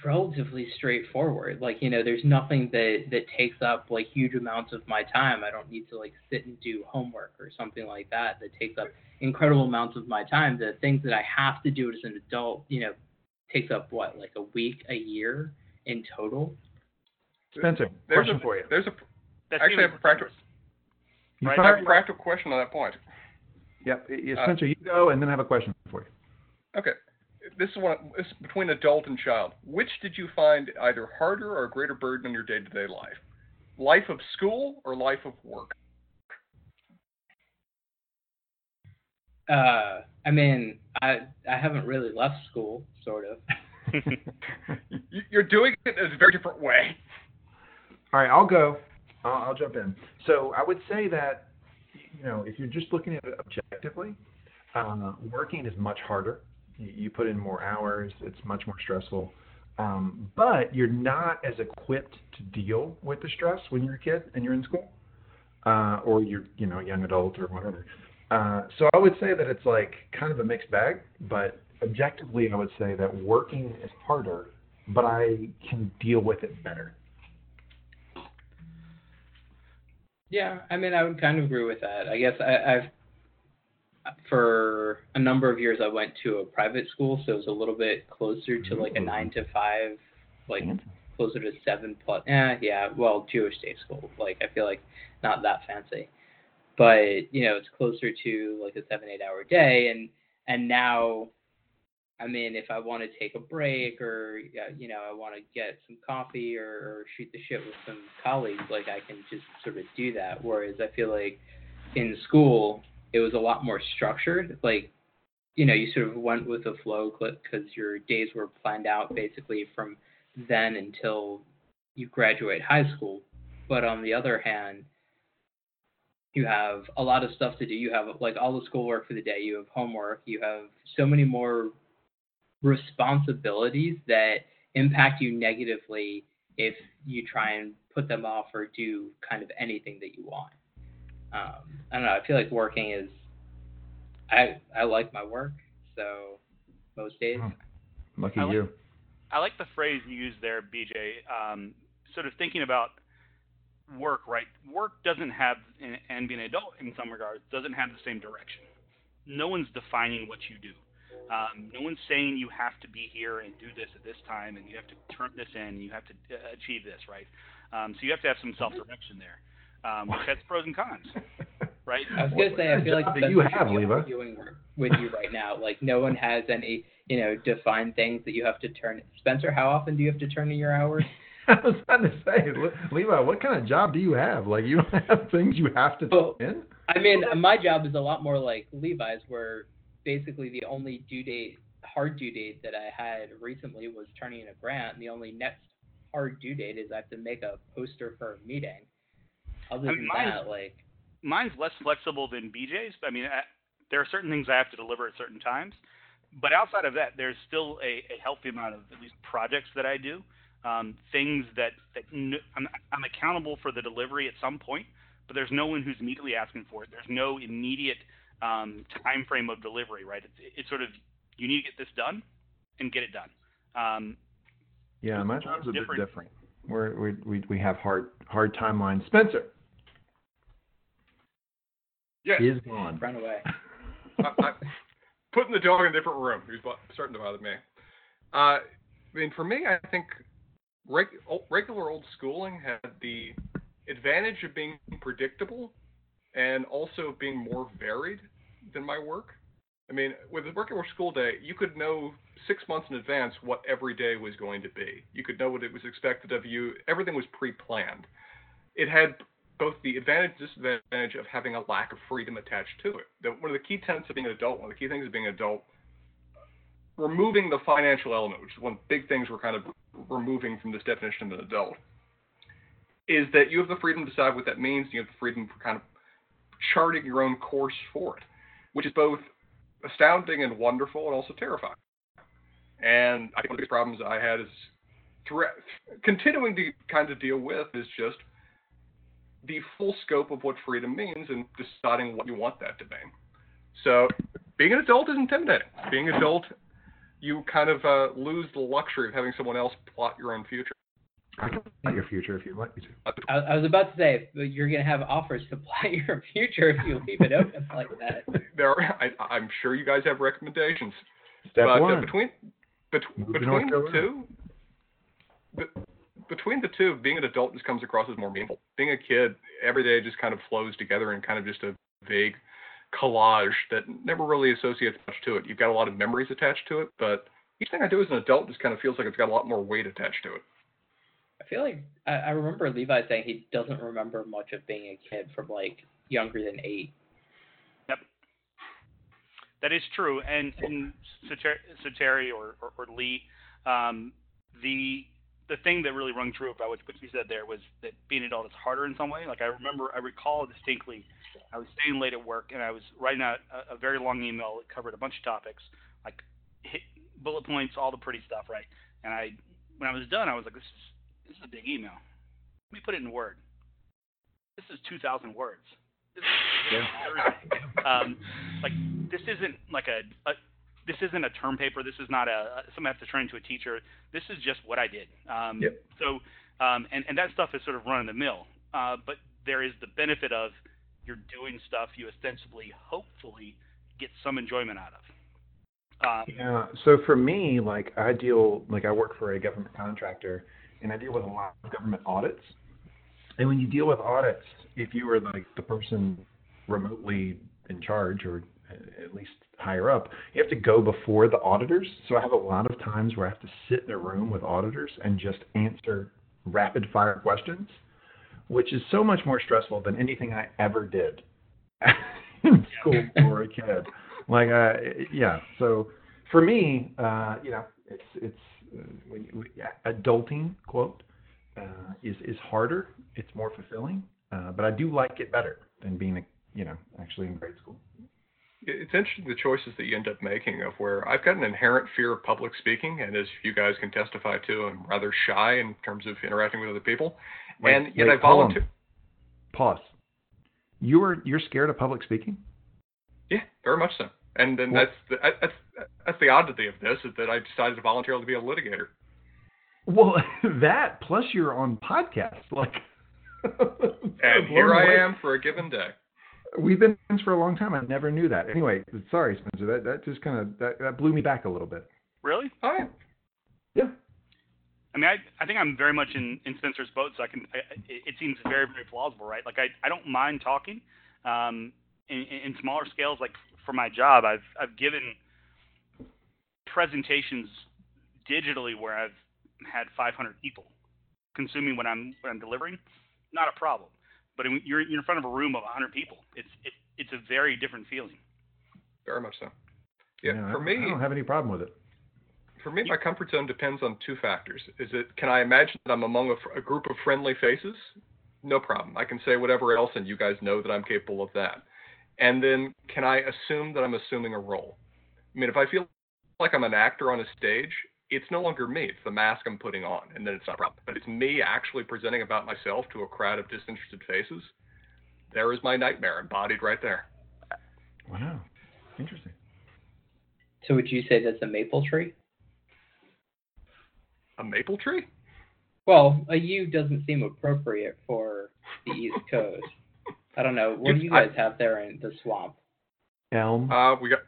relatively straightforward. Like you know, there's nothing that that takes up like huge amounts of my time. I don't need to like sit and do homework or something like that that takes up incredible amounts of my time. The things that I have to do as an adult, you know, takes up what like a week, a year in total. Spencer, There's question a, for you. There's a That's Actually, I have a practical- You right, I have a practical question on that point. Yep, yeah, uh, Spencer, you go, and then I have a question for you. Okay. This is one this is between adult and child. Which did you find either harder or a greater burden on your day to day life? Life of school or life of work? Uh, I mean, I I haven't really left school, sort of. You- You're doing it in a very different way. All right, I'll go. I'll, I'll jump in. So I would say that, you know, if you're just looking at it objectively, uh, working is much harder. You, put in more hours. It's much more stressful. Um, but you're not as equipped to deal with the stress when you're a kid and you're in school, uh, or you're, you know, a young adult or whatever. Uh, so I would say that it's like kind of a mixed bag. But objectively, I would say that working is harder, but I can deal with it better. Yeah, I mean, I would kind of agree with that. I guess I, I've for a number of years I went to a private school, so it was a little bit closer to like a nine to five, like Fancy. closer to seven plus. Eh, yeah, well, Jewish day school. Like I feel like not that fancy, but you know, it's closer to like a seven eight hour day, and and now, I mean, if I want to take a break or you know I want to get some coffee or, or shoot the shit with some colleagues, like I can just sort of do that. Whereas I feel like in school it was a lot more structured. Like you know, you sort of went with the flow because your days were planned out basically from then until you graduate high school. But on the other hand, you have a lot of stuff to do. You have like all the schoolwork for the day. You have homework. You have so many more responsibilities that impact you negatively if you try and put them off or do kind of anything that you want. Um, I don't know. I feel like working is. I I like my work, so most days. Hmm. Lucky I like- you. I like the phrase you used there, BJ. Um, sort of thinking about work, right? Work doesn't have, and- and being an adult in some regards, doesn't have the same direction. No one's defining what you do. Um, no one's saying you have to be here and do this at this time, and you have to turn this in, and you have to uh, achieve this, right? Um, so you have to have some self-direction there, um, which has pros and cons, right? I was gonna say I feel like What you have, should be Levi? arguing with you right now. Like no one has any, you know, defined things that you have to turn. Spencer, how often do you have to turn in your hours? I was about to say, Levi, what kind of job do you have? Like, you don't have things you have to Well, turn in? I mean, my job is a lot more like Levi's, where basically the only due date, hard due date that I had recently was turning in a grant, and the only next hard due date is I have to make a poster for a meeting. Other I than mean, mine's- that, like, mine's less flexible than BJ's. I mean, I, there are certain things I have to deliver at certain times, but outside of that, there's still a, a healthy amount of at least projects that I do, um, things that that n- I'm, I'm accountable for the delivery at some point, but there's no one who's immediately asking for it. There's no immediate um, time frame of delivery, right? It's, it's sort of you need to get this done and get it done. Um, Yeah, my It's job's a bit different. different. We're, we we we have hard hard timelines. Spencer Yes. is gone. run away. I, I, putting the dog in a different room. He's bo- starting to bother me. Uh, I mean, for me, I think reg- regular old schooling had the advantage of being predictable and also being more varied than my work. I mean, with a regular school day, you could know six months in advance what every day was going to be. You could know what it was expected of you. Everything was pre-planned. It had both the advantage and disadvantage of having a lack of freedom attached to it. One of the key tenets of being an adult, one of the key things of being an adult, removing the financial element, which is one of the big things we're kind of removing from this definition of an adult, is that you have the freedom to decide what that means. You have the freedom for kind of charting your own course for it, which is both astounding and wonderful and also terrifying. And I think one of the biggest problems I had is throughout, continuing to kind of deal with is just the full scope of what freedom means and deciding what you want that to mean. So, being an adult is intimidating. Being an adult, you kind of uh, lose the luxury of having someone else plot your own future. I can plot your future if you want me to. I, I was about to say you're gonna have offers to plot your future if you leave it open like that. There, are, I, I'm sure you guys have recommendations. Step but one. Uh, between bet, Move to North between the two, be, between the two, being an adult just comes across as more meaningful. Being a kid, every day just kind of flows together in kind of just a vague collage that never really associates much to it. You've got a lot of memories attached to it, but each thing I do as an adult just kind of feels like it's got a lot more weight attached to it. I feel like I, I remember Levi saying he doesn't remember much of being a kid from like younger than eight. Yep, That is true, and and Sateri or, or or Lee, um, the the thing that really rung true about what, what you said there was that being an adult is harder in some way. Like I remember, I recall distinctly, I was staying late at work and I was writing out a, a very long email that covered a bunch of topics, like hit bullet points, all the pretty stuff, right? And I, when I was done, I was like, this is this is a big email. Let me put it in Word. This is 2,000 words. This is Thursday. Um, like this isn't like a, a this isn't a term paper. This is not a something I have to turn into a teacher. This is just what I did. Um, Yep. So um, and and that stuff is sort of run of the mill. Uh, but there is the benefit of you're doing stuff you ostensibly, hopefully, get some enjoyment out of. Um, Yeah. So for me, like I deal, like I work for a government contractor, and I deal with a lot of government audits. And when you deal with audits, if you are like the person remotely in charge, or at least higher up, you have to go before the auditors. So I have a lot of times where I have to sit in a room with auditors and just answer rapid fire questions, which is so much more stressful than anything I ever did in school for a kid. Like, uh, yeah. So for me, uh, you know, it's it's uh, when you, yeah, adulting quote uh, is is harder. It's more fulfilling, uh, but I do like it better. than being a you know actually in grade school. It's interesting the choices that you end up making of where I've got an inherent fear of public speaking, and as you guys can testify to, I'm rather shy in terms of interacting with other people. Wait, and yet wait, I volunteer. Pause. You are you're scared of public speaking? Yeah, very much so. And then Well- that's the, that's that's the oddity of this is that I decided to volunteer to be a litigator. Well, that plus you're on podcast, like. And here I am for a given day. We've been friends for a long time. I never knew that. Anyway, sorry, Spencer. That that just kind of that, that blew me back a little bit. Really? Oh, yeah. Yeah. I mean, I, I think I'm very much in, in Spencer's boat, so I can. I, it, seems very, very plausible, right? Like I, I don't mind talking. Um, in, in in smaller scales, like for my job, I've I've given presentations digitally where I've had 500 people consuming what I'm what I'm delivering. Not a problem. But when you're you're in front of a room of 100 people. It's it, it's a very different feeling. very much so. Yeah, I- for me, I don't have any problem with it. For me, my comfort zone depends on two factors. Is it can I imagine that I'm among a, a group of friendly faces? No problem. I can say whatever else, and you guys know that I'm capable of that. And then, can I assume that I'm assuming a role? I mean, if I feel like I'm an actor on a stage, it's no longer me. It's the mask I'm putting on, and then it's not a problem. But it's me actually presenting about myself to a crowd of disinterested faces. There is my nightmare embodied right there. Wow, interesting. So would you say that's a maple tree? A maple tree? Well, a yew doesn't seem appropriate for the East Coast. I don't know. What do you I- guys have there in the swamp? Elm. Uh, we got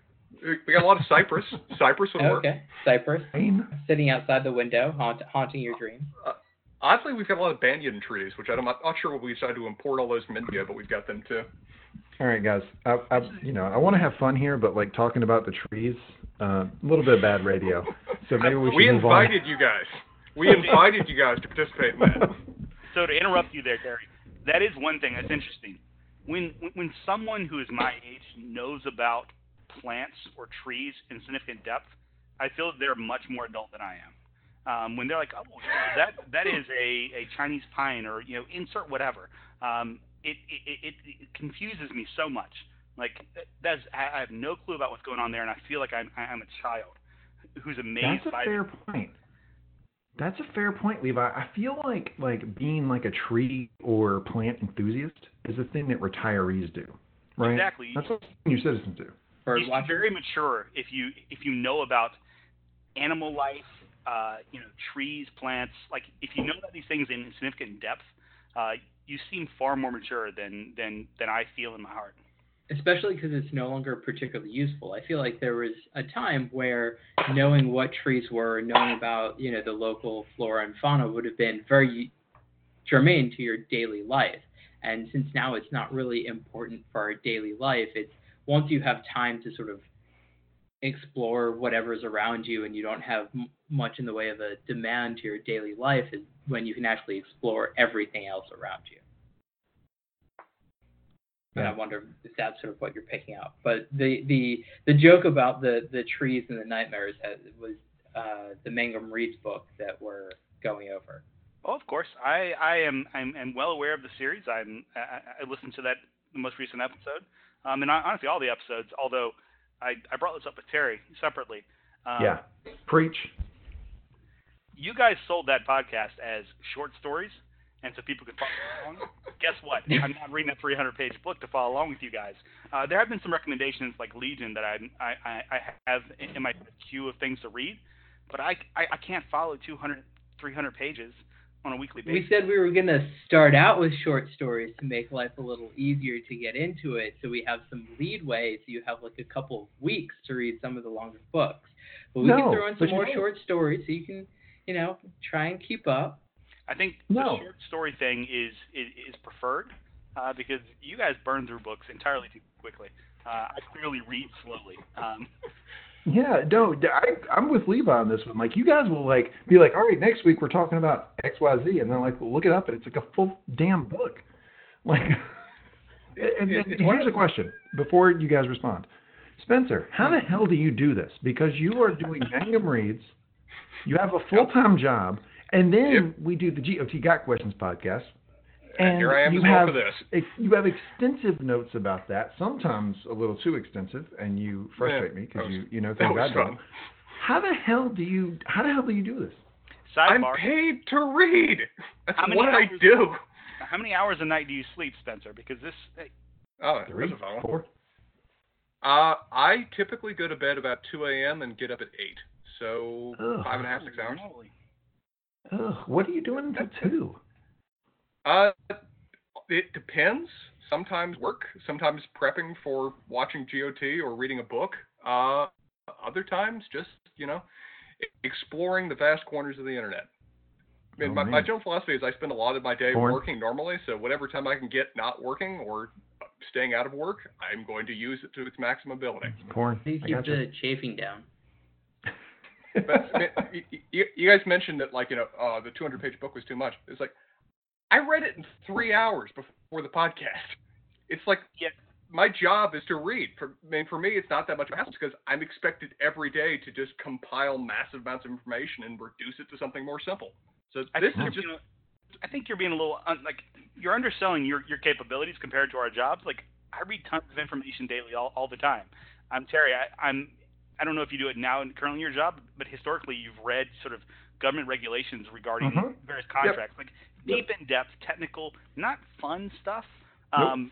we got a lot of cypress. cypress would work. Okay, cypress Pine. sitting outside the window, haunt, haunting your dreams. Oddly, we've got a lot of banyan trees, which I'm not, not sure if we decided to import all those from India, but we've got them too. All right, guys. I, I you know I want to have fun here, but like talking about the trees, uh, a little bit of bad radio. So maybe we should we move on. invited you guys. We invited you guys to participate in that. So to interrupt you there, Gary, that is one thing that's interesting. When when- when someone who is my age knows about plants or trees in significant depth, I feel that they're much more adult than I am. Um, when they're like, oh, that that is a, a Chinese pine, or you know, insert whatever. Um, it, it, it it confuses me so much. Like that's I have no clue about what's going on there, and I feel like I'm I'm a child who's amazed That's a by fair point. That's a fair point, Levi. I feel like like being like a tree or plant enthusiast is a thing that retirees do, right? Exactly. That's what your citizens do. Bird you should be watcher. very mature if you if you know about animal life, uh, you know, trees, plants. Like if you know about these things in significant depth, uh, you seem far more mature than than than I feel in my heart. especially because it's no longer particularly useful. I feel like there was a time where knowing what trees were, knowing about you know the local flora and fauna would have been very germane to your daily life. And since now it's not really important for our daily life, it's once you have time to sort of explore whatever's around you and you don't have m- much in the way of a demand to your daily life is when you can actually explore everything else around you. And I wonder if that's sort of what you're picking up. But the the the joke about the the trees and the nightmares has, was uh, the Mangum Reads book that we're going over. Oh, of course, I I am I'm, am well aware of the series. I'm I, I listened to that the most recent episode, um, and I, honestly all the episodes. Although I I brought this up with Terry separately. Um, yeah. Preach. you guys sold that podcast as short stories, and so people could follow along. Guess what? I'm not reading a 300 page book to follow along with you guys. Uh, there have been some recommendations like Legion that I I, I have in my queue of things to read, but I, I I can't follow 200 300 pages on a weekly basis. We said we were going to start out with short stories to make life a little easier to get into it, so we have some leadway, so you have like a couple of weeks to read some of the longer books. But we No, can throw in some more short stories, so you can, you know, try and keep up. I think No. the short story thing is is, is preferred uh, because you guys burn through books entirely too quickly. Uh, I clearly read slowly. Um, Yeah, no, I, I'm with Levi on this one. Like, you guys will like be like, all right, next week we're talking about X, Y, Z, and then like we'll look it up, and it's like a full damn book. Like, and, and, here's a question before you guys respond, Spencer, how the hell do you do this? Because you are doing Mangum reads, you have a full time job, and then we do the GOT Got Questions podcast, And here I am you as have this. ex- you have extensive notes about that. Sometimes a little too extensive, and you frustrate Yeah, me because you you know things I don't. fun. How the hell do you how the hell do you do this? Sidebar. I'm paid to read. That's How many what I hours- do. How many hours a night do you sleep, Spencer? Because this, Oh, Three, that's a fun one. four. Uh, I typically go to bed about 2 a.m. and get up at 8. So Ugh. five and a half, six hours. Holy. Ugh, what are you doing until two? Uh, it depends. Sometimes work, sometimes prepping for watching GOT or reading a book. Uh, other times just, you know, exploring the vast corners of the internet. I mean, Oh, my, my general philosophy is I spend a lot of my day Porn? working normally, so whatever time I can get not working or staying out of work, I'm going to use it to its maximum ability. Porn. You keep gotcha. the chafing down. But I mean, y- y- you guys mentioned that, like, you know, uh, the 200 page book was too much. It's like, I read it in three hours before the podcast. It's like, Yeah. my job is to read. For, I mean, for me, it's not that much of a hassle because I'm expected every day to just compile massive amounts of information and reduce it to something more simple. So I this think is you're just, being, I think you're being a little un, like you're underselling your your capabilities compared to our jobs. Like I read tons of information daily, all, all the time. I'm Terry. I, I'm. I don't know if you do it now and currently in your job, but historically you've read sort of government regulations regarding Mhm. various contracts, like deep in depth, technical, not fun stuff. Um,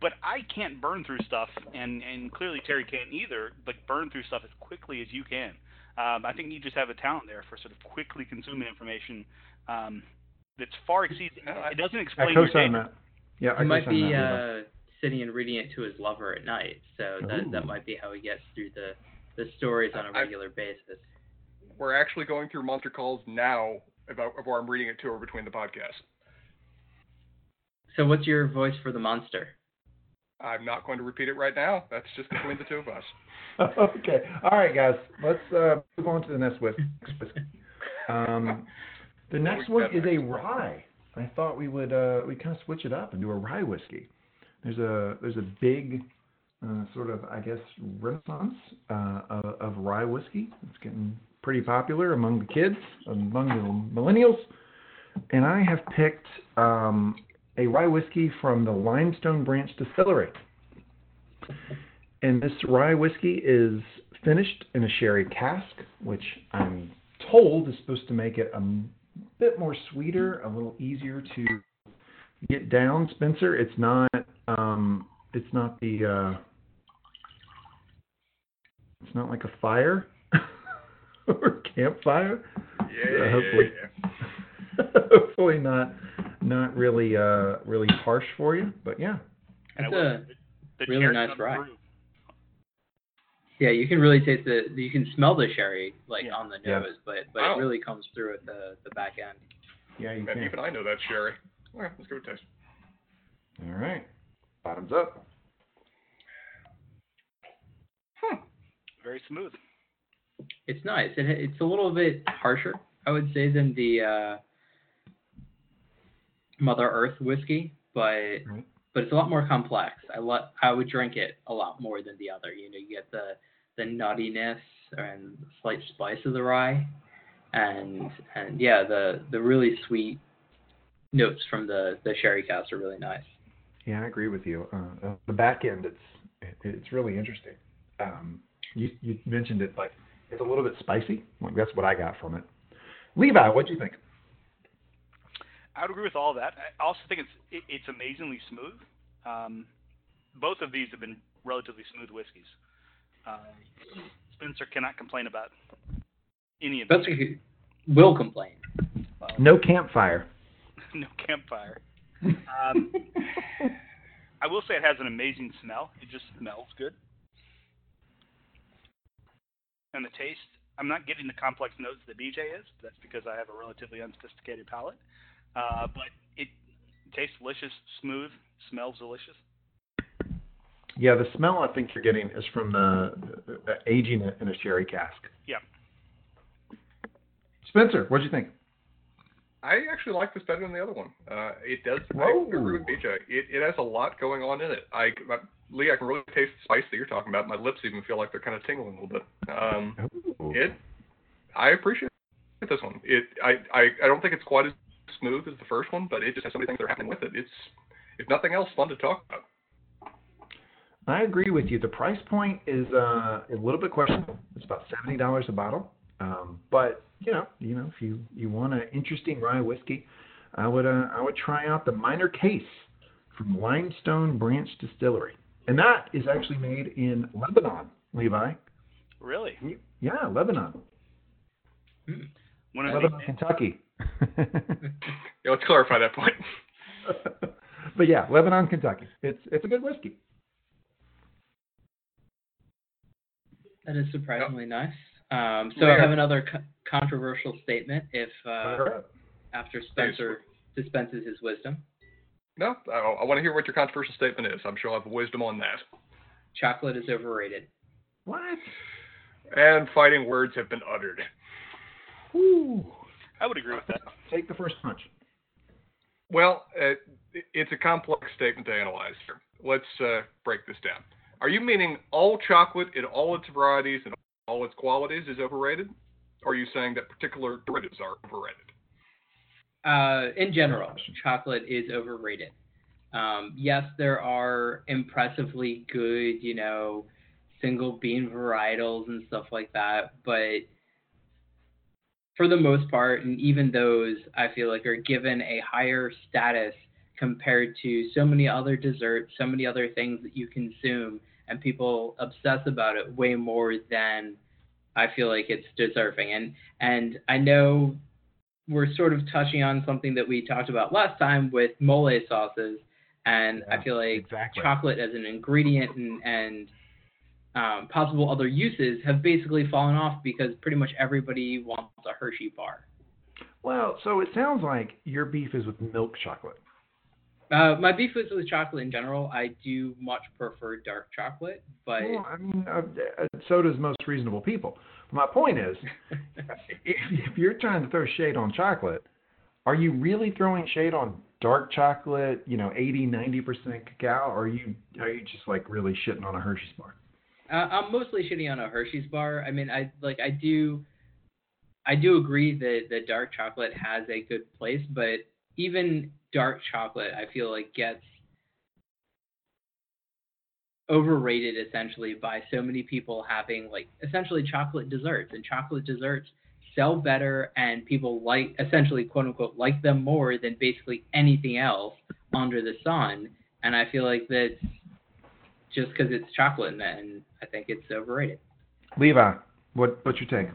but I can't burn through stuff, and and clearly Terry can't either. Like burn through stuff as quickly as you can. Um, I think you just have a talent there for sort of quickly consuming information um, that's far exceeds. I- It doesn't explain your day. co-sign that. Yeah, I He might be that. uh, sitting and reading it to his lover at night, so that that might be how he gets through the the stories on a regular basis. We're actually going through monster calls now about of where I'm reading it to her between the podcasts. So what's your voice for the monster? I'm not going to repeat it right now. That's just between the two of us. okay. All right, guys. Let's uh, move on to the next whisk. Um, the next one is a rye. I thought we would uh, we kind of switch it up and do a rye whiskey. There's a there's a big uh, sort of I guess renaissance uh, of, of rye whiskey. It's getting pretty popular among the kids, among the millennials, and I have picked um, a rye whiskey from the Limestone Branch Distillery. And this rye whiskey is finished in a sherry cask, which I'm told is supposed to make it a bit more sweeter, a little easier to get down. Spencer, it's not um, it's not the uh, it's not like a fire or campfire. Yeah, hopefully. yeah, Hopefully not not really uh really harsh for you, but yeah. And I That's a the really nice on rye. brew. yeah. You can really taste the you can smell the sherry like Yeah. on the Yeah. nose, but but Wow. it really comes through at the the back end. Yeah, you Man, can. even I know that sherry. Okay, let's give it a taste. All right. Bottoms up. Hmm. Very smooth. It's nice. It, it's a little bit harsher, I would say, than the uh, Mother Earth whiskey, but Right. but it's a lot more complex. I lo- I would drink it a lot more than the other. You know, you get the the nuttiness and slight spice of the rye, and and yeah, the the really sweet notes from the the sherry cask are really nice. Yeah, I agree with you. Uh, uh, the back end, it's it, it's really interesting. Um, you you mentioned it like it's a little bit spicy. Like, that's what I got from it. Levi, what do you think? I would agree with all that. I also think it's it, it's amazingly smooth. Um, both of these have been relatively smooth whiskeys. Uh, Spencer cannot complain about any of them. Spencer will complain. No campfire. no campfire. Um, I will say it has an amazing smell. It just smells good. And the taste, I'm not getting the complex notes that BJ is. That's because I have a relatively unsophisticated palate. Uh, but it tastes delicious, smooth, smells delicious. Yeah, the smell I think you're getting is from the uh, aging it in a sherry cask. Yeah. Spencer, what do you think? I actually like this better than the other one. Uh, it does. Whoa. I agree with BJ. It, it has a lot going on in it. I, my, Lee, I can really taste the spice that you're talking about. My lips even feel like they're kind of tingling a little bit. Um, Ooh. it, I appreciate this one. It, I, I, I don't think it's quite as smooth as the first one, but it just has so many things that are happening with it. It's, if nothing else, fun to talk about. I agree with you. The price point is uh, a little bit questionable. It's about seventy dollars a bottle. Um, but you know, you know, if you you want an interesting rye whiskey, I would uh, I would try out the Minor Case from Limestone Branch Distillery, and that is actually made in Lebanon, Levi. Really? Yeah, Lebanon, One of Lebanon, the, Kentucky. Yeah, let's clarify that point. but yeah, Lebanon, Kentucky. It's it's a good whiskey. That is surprisingly nice. Um, so Rare. I have another co- controversial statement. If uh, after Spencer dispenses his wisdom, No, I, I want to hear what your controversial statement is. I'm sure I'll have wisdom on that. chocolate is overrated. What? And fighting words have been uttered. Woo. I would agree with that. Take the first punch. Well, uh, it's a complex statement to analyze here. Let's uh, break this down. Are you meaning all chocolate in all its varieties and all its qualities is overrated? Or are you saying that particular derivatives are overrated? Uh, in general, chocolate is overrated. Um, yes, there are impressively good, you know, single bean varietals and stuff like that, but for the most part, and even those I feel like are given a higher status compared to so many other desserts, so many other things that you consume, and people obsess about it way more than I feel like it's deserving. And and I know we're sort of touching on something that we talked about last time with mole sauces, and Yeah, I feel like exactly. chocolate as an ingredient and and um, possible other uses have basically fallen off because pretty much everybody wants a Hershey bar. Well, so it sounds like your beef is with milk chocolate. Uh, my beef is with chocolate in general. I do much prefer dark chocolate, but Well, I mean, uh, uh, so does most reasonable people. My point is, if, if you're trying to throw shade on chocolate, are you really throwing shade on dark chocolate, you know, 80, 90% cacao, or are you are you just like really shitting on a Hershey's bar? Uh, I'm mostly shitting on a Hershey's bar. I mean, I like I do, I do agree that the dark chocolate has a good place, but even dark chocolate, I feel like gets overrated essentially by so many people having like essentially chocolate desserts, and chocolate desserts sell better, and people like essentially quote unquote like them more than basically anything else under the sun. And I feel like that's just because it's chocolate, and, and I think it's overrated. Levi, what what's your take?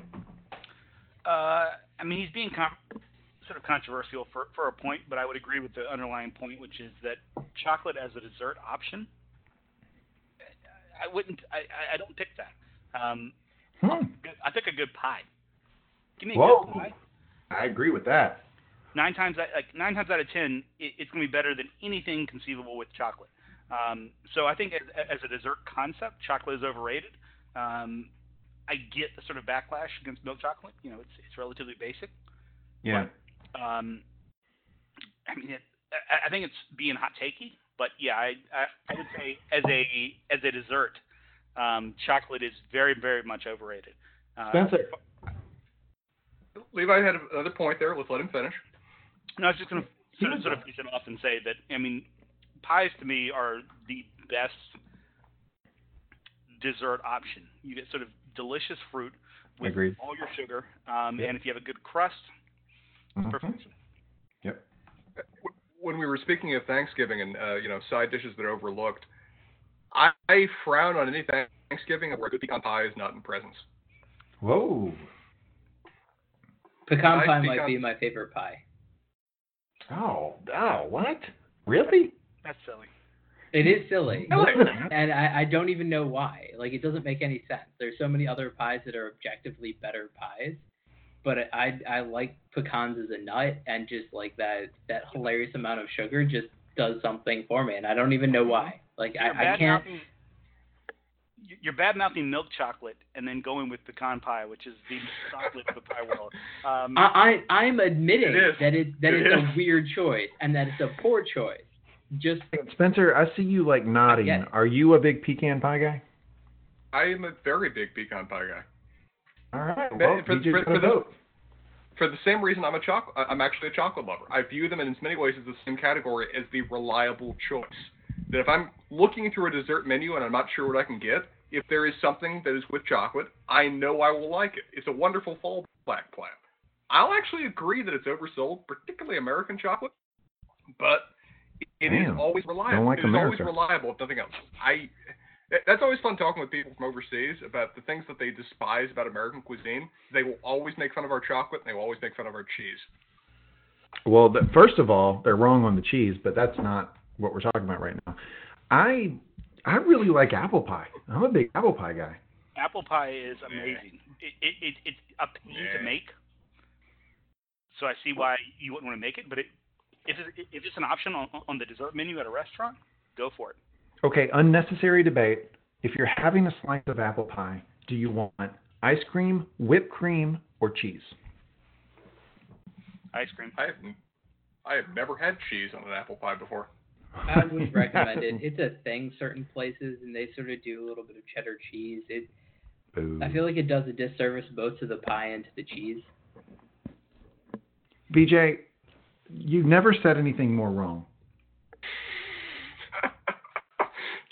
Uh, I mean, he's being com- sort of controversial for, for a point, but I would agree with the underlying point, which is that chocolate as a dessert option, I wouldn't, I, I- don't pick that. Um, Hmm. I pick a good pie. Give me a Whoa. good pie. I agree with that. Nine times, out- like nine times out of ten, it, it's going to be better than anything conceivable with chocolate. Um, so I think as, as a dessert concept, chocolate is overrated. Um, I get the sort of backlash against milk chocolate. You know, it's it's relatively basic. Yeah. Um, I mean, it, I, I think it's being hot takey, but yeah, I, I I would say as a as a dessert, um, chocolate is very very much overrated. Uh, Spencer. Levi had another point there. Let's let him finish. No, I was just going to sort of, was sort of finish it off and say that I mean, pies to me are the best dessert option. You get sort of delicious fruit with Agreed. all your sugar, um, Yep. and if you have a good crust, it's Mhm. perfection. Yep. When we were speaking of Thanksgiving and uh, you know side dishes that are overlooked, I, I frown on any Thanksgiving where a good pecan pie is not in presence. Whoa. Pecan Nice pie might pecan- be my favorite pie. Oh, oh, what? Really? That's silly. It is silly. No, it's not. And I, I don't even know why. Like it doesn't make any sense. There's so many other pies that are objectively better pies, but I I like pecans as a nut, and just like that that hilarious amount of sugar just does something for me, and I don't even know why. Like You're I, I bad can't. mouthing you're bad mouthing milk chocolate and then going with pecan pie, which is the chocolate of the pie world. Um, I, I I'm admitting It is. that it that It it's is. a weird choice and that it's a poor choice. Just Spencer, I see you like nodding. Are you a big pecan pie guy? I am a very big pecan pie guy. All right. For- Well, for- for gotta the- for the same reason I'm a chocolate. I'm actually a chocolate lover. I view them in as many ways as the same category as the reliable choice. That if I'm looking through a dessert menu and I'm not sure what I can get, if there is something that is with chocolate, I know I will like it. It's a wonderful fallback plan. I'll actually agree that it's oversold, particularly American chocolate, but it is Damn. always reliable. Don't like it is always reliable, if nothing else. I that's always fun talking with people from overseas about the things that they despise about American cuisine. They will always make fun of our chocolate, and they will always make fun of our cheese. Well, the, first of all, they're wrong on the cheese, but that's not what we're talking about right now. I I really like apple pie. I'm a big apple pie guy. Apple pie is amazing. It, it, it it's a pain Yeah. to make, so I see why you wouldn't want to make it. But it, if it's, if it's an option on, on the dessert menu at a restaurant, go for it. Okay, unnecessary debate. If you're having a slice of apple pie, do you want ice cream, whipped cream, or cheese? Ice cream. I have I have never had cheese on an apple pie before. I would recommend it. It's a thing certain places, and they sort of do a little bit of cheddar cheese. It Boo. I feel like it does a disservice both to the pie and to the cheese. BJ, you've never said anything more wrong.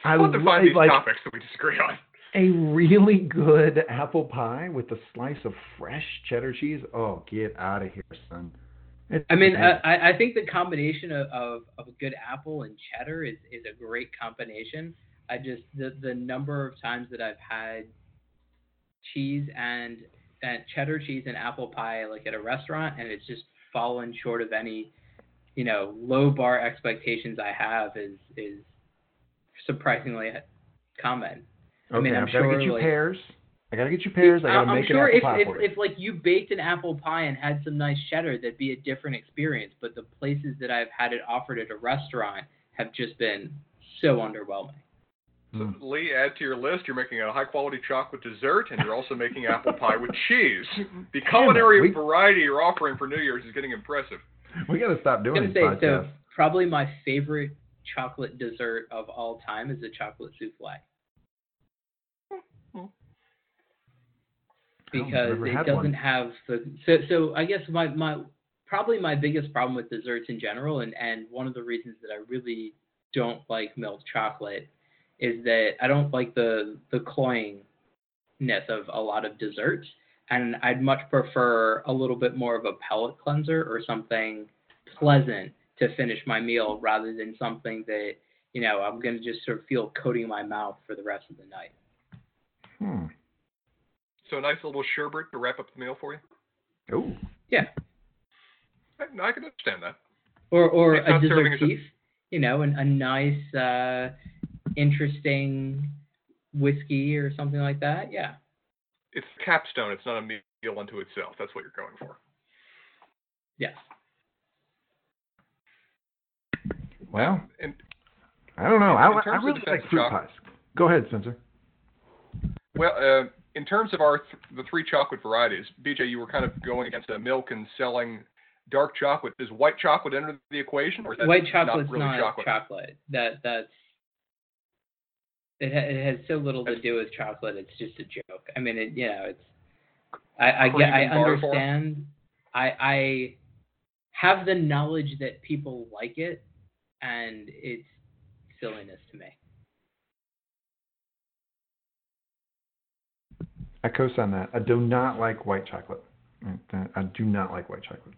I I want to would find these like- topics that we disagree on. A really good apple pie with a slice of fresh cheddar cheese. Oh, get out of here, son. It's I mean, amazing. I, I- I think the combination of, of, of a good apple and cheddar is, is a great combination. I just the the number of times that I've had cheese and and cheddar cheese and apple pie like at a restaurant, and it's just fallen short of any you know low bar expectations I have is is surprisingly common. I mean, I'm I've got to sure, get you like- pears. I got to get you pears. I got to I'm make sure an if, pie if, for you. if like you baked an apple pie and had some nice cheddar, that'd be a different experience. But the places that I've had it offered at a restaurant have just been so underwhelming. Mm. Lee, add to your list. You're making a high quality chocolate dessert, and you're also making apple pie with cheese. The culinary we- variety you're offering for New Year's is getting impressive. We got to stop I'm doing gonna say podcasts. so. Probably my favorite chocolate dessert of all time is a chocolate souffle. Hmm. Because it doesn't one. have the so so I guess my my probably my biggest problem with desserts in general and and one of the reasons that I really don't like milk chocolate is that I don't like the the cloyingness of a lot of desserts and I'd much prefer a little bit more of a palate cleanser or something pleasant to finish my meal rather than something that you know I'm gonna just sort of feel coating my mouth for the rest of the night. Hmm. So a nice little sherbet to wrap up the meal for you. Oh, Yeah, I, I can understand that. or or It's a not serving as a- you know, and a nice, uh, interesting whiskey or something like that. Yeah, It's capstone. It's not a meal unto itself. That's what you're going for. yes. Well, And I don't know. In- in I, I really like fruit chocolate- pies. Go ahead, Spencer. Well, uh, in terms of our th- the three chocolate varieties, BJ, you were kind of going against uh, milk and selling dark chocolate. Does white chocolate enter the equation, or is that White chocolate's not really not chocolate? chocolate. That that's it. Ha- it has so little to do with chocolate. It's just a joke. I mean, it, you know, it's. I, I get. I and bar form? understand. I I have the knowledge that people like it, and it's silliness to me. I co-sign that. I do not like white chocolate. I- I do not like white chocolate.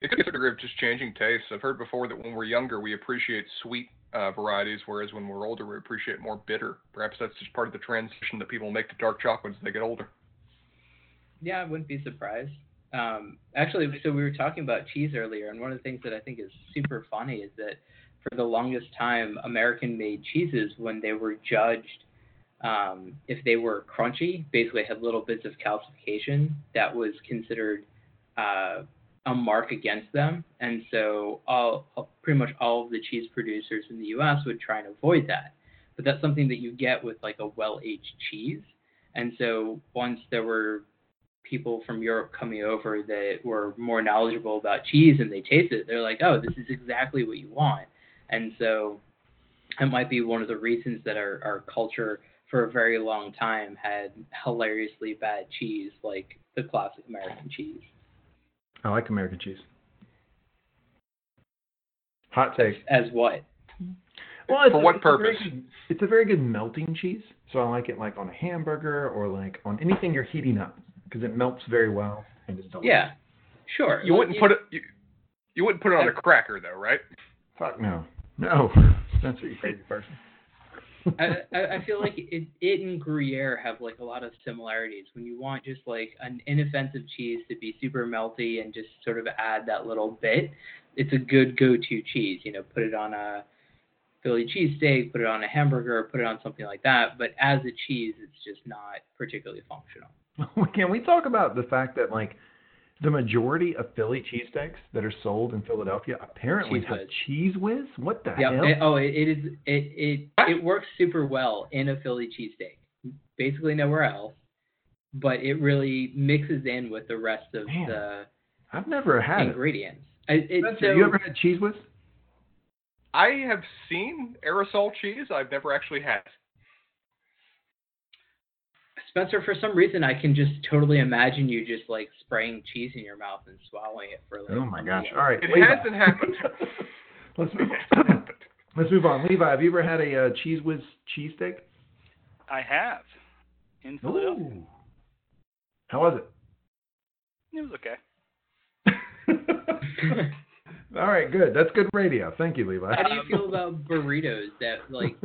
It could be a degree of just changing tastes. I've heard before that when we're younger, we appreciate sweet uh, varieties, whereas when we're older, we appreciate more bitter. Perhaps that's just part of the transition that people make to dark chocolate as they get older. Yeah, I wouldn't be surprised. Um, actually, so we were talking about cheese earlier, and one of the things that I think is super funny is that for the longest time, American-made cheeses, when they were judged, um, if they were crunchy, basically had little bits of calcification, that was considered uh, a mark against them, and so all pretty much all of the cheese producers in the U.S. would try and avoid that. But that's something that you get with like a well-aged cheese, and so once there were people from Europe coming over that were more knowledgeable about cheese and they tasted it, they're like, oh, this is exactly what you want. And so it might be one of the reasons that our, our culture for a very long time had hilariously bad cheese, like the classic American cheese. I like American cheese. Hot take. As what? Well, it's For a- what it's a very purpose? good- it's a very good melting cheese, so I like it like on a hamburger or like on anything you're heating up because it melts very well and it's delicious. Yeah, sure. You Like, wouldn't put it. You, you wouldn't put it on a cracker though, right? Fuck no, no, Spencer, you crazy person. I, I I feel like it, it and Gruyere have like a lot of similarities. When you want just like an inoffensive cheese to be super melty and just sort of add that little bit, it's a good go-to cheese. You know, put it on a Philly cheesesteak, put it on a hamburger, put it on something like that. But as a cheese, it's just not particularly functional. Can we talk about the fact that like the majority of Philly cheesesteaks that are sold in Philadelphia apparently Cheese have whiz. cheese whiz? What the Yeah. hell? It, oh, it, it is. It it it works super well in a Philly cheesesteak. Basically nowhere else, but it really mixes in with the rest of Man, the I've never had it. ingredients. I- It, Spencer, so, you ever had cheese whiz? I have seen aerosol cheese. I've never actually had. It. Spencer, for some reason, I can just totally imagine you just like spraying cheese in your mouth and swallowing it for like. Oh my gosh! All right, It Levi. hasn't happened. let's move on. let's move on. Levi, have you ever had a uh, cheese whiz cheesesteak? I have in Philadelphia. Ooh. How was it? It was okay. All right, good. That's good radio. Thank you, Levi. How do you feel about burritos that like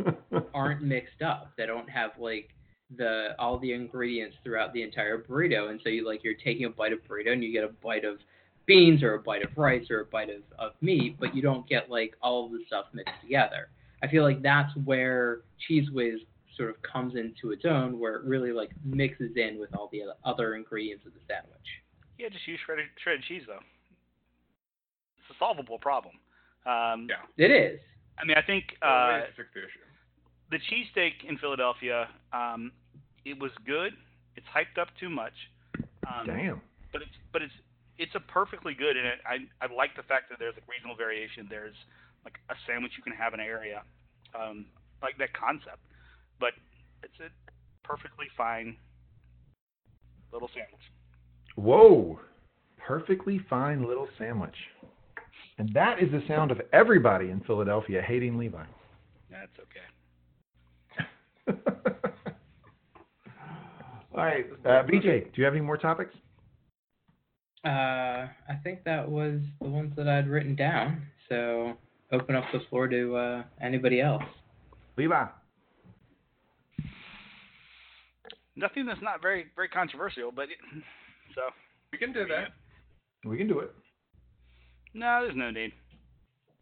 aren't mixed up? That don't have like the all the ingredients throughout the entire burrito, and so you like you're taking a bite of burrito and you get a bite of beans or a bite of rice or a bite of, of meat, but you don't get like all of the stuff mixed together. I feel like that's where Cheez Whiz sort of comes into its own, where it really like mixes in with all the other ingredients of the sandwich. Yeah, just use shredded shredded cheese though. It's a solvable problem. Um, Yeah. It is. I mean, I think uh, ways to fix the issue. the cheesesteak in Philadelphia, um, it was good. It's hyped up too much. Um, Damn. But it's but it's it's a perfectly good, and it, I I like the fact that there's like regional variation. There's like a sandwich you can have in an area, um, like that concept. But it's a perfectly fine little sandwich. Whoa. Perfectly fine little sandwich. And that is the sound of everybody in Philadelphia hating Levi. That's okay. All right, uh, BJ, do you have any more topics? Uh, I think that was the ones that I'd written down. So open up the floor to uh, anybody else. Levi. Nothing that's not very very controversial, but it, so We can do that. We can do it. no, there's no need.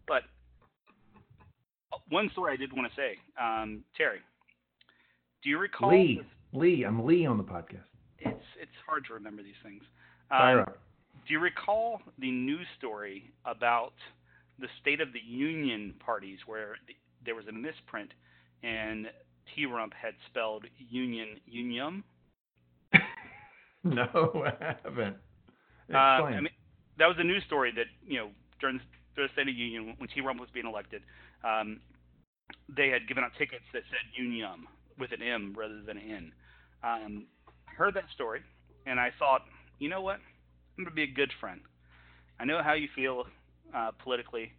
But one story I did want to say, um, Terry, do you recall? Lee. Lee. I'm Lee on the podcast. It's it's hard to remember these things. Um. Do you recall the news story about the State of the Union parties where th- there was a misprint and Trump had spelled union unium? No, I haven't. Uh, I mean, that was a news story that you know during, during the State of the Union when Trump was being elected, um, they had given out tickets that said unium with an M rather than an N. Um, heard that story and I thought, you know what? I'm gonna be a good friend. I know how you feel uh, politically.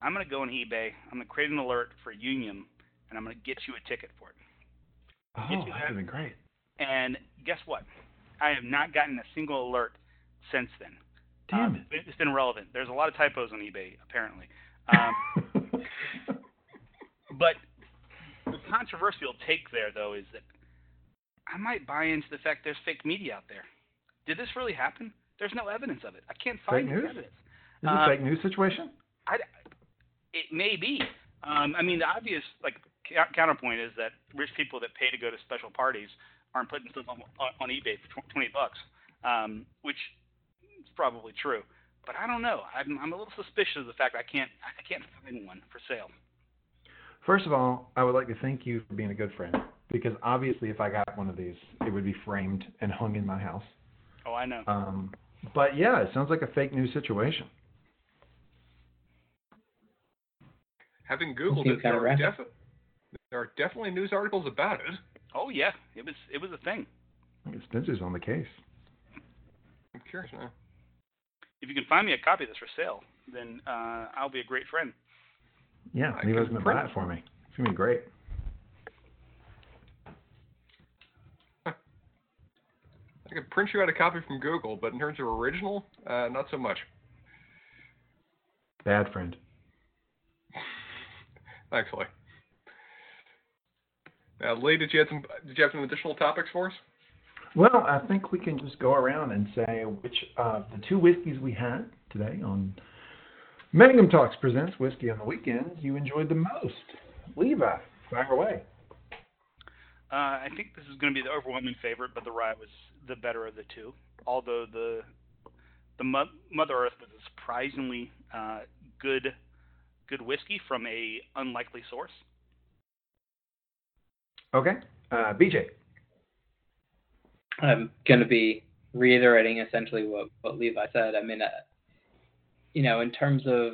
I'm gonna go on eBay. I'm gonna create an alert for Union, and I'm gonna get you a ticket for it. oh, you that would have been great. And guess what? I have not gotten a single alert since then. Damn Um, It's been relevant. There's a lot of typos on eBay apparently. Um, but controversial take there, though, is that I might buy into the fact there's fake media out there. Did this really happen? There's no evidence of it. I can't find Fake news? evidence. Is it Um, a fake news situation? I, it may be. Um, I mean, the obvious like cou- counterpoint is that rich people that pay to go to special parties aren't putting stuff on, on, on eBay for twenty bucks, um, which is probably true. But I don't know. I'm, I'm a little suspicious of the fact I can't I can't find one for sale. First of all, I would like to thank you for being a good friend because obviously, if I got one of these, it would be framed and hung in my house. Oh, I know. Um, but yeah, it sounds like a fake news situation. Having Googled it, there are, defi- there are definitely news articles about it. Oh yeah, it was it was a thing. Spencer's on the case. I'm curious now. If you can find me a copy of this for sale, then uh, I'll be a great friend. Yeah, I gonna print buy it for me. It's gonna be great. I could print you out a copy from Google, but in terms of original, uh, not so much. Bad friend. Thanks, Lee. Now, Lee, did you have some did you have some additional topics for us? Well, I think we can just go around and say which of the two whiskeys we had today on Mangum Talks presents Whiskey on the Weekends you enjoyed the most. Levi, fire away. Uh, I think this is going to be the overwhelming favorite, but the rye was the better of the two. Although the the Mo- Mother Earth was a surprisingly uh, good good whiskey from a unlikely source. Okay. Uh, BJ. I'm going to be reiterating essentially what, what Levi said. I mean, uh, you know, in terms of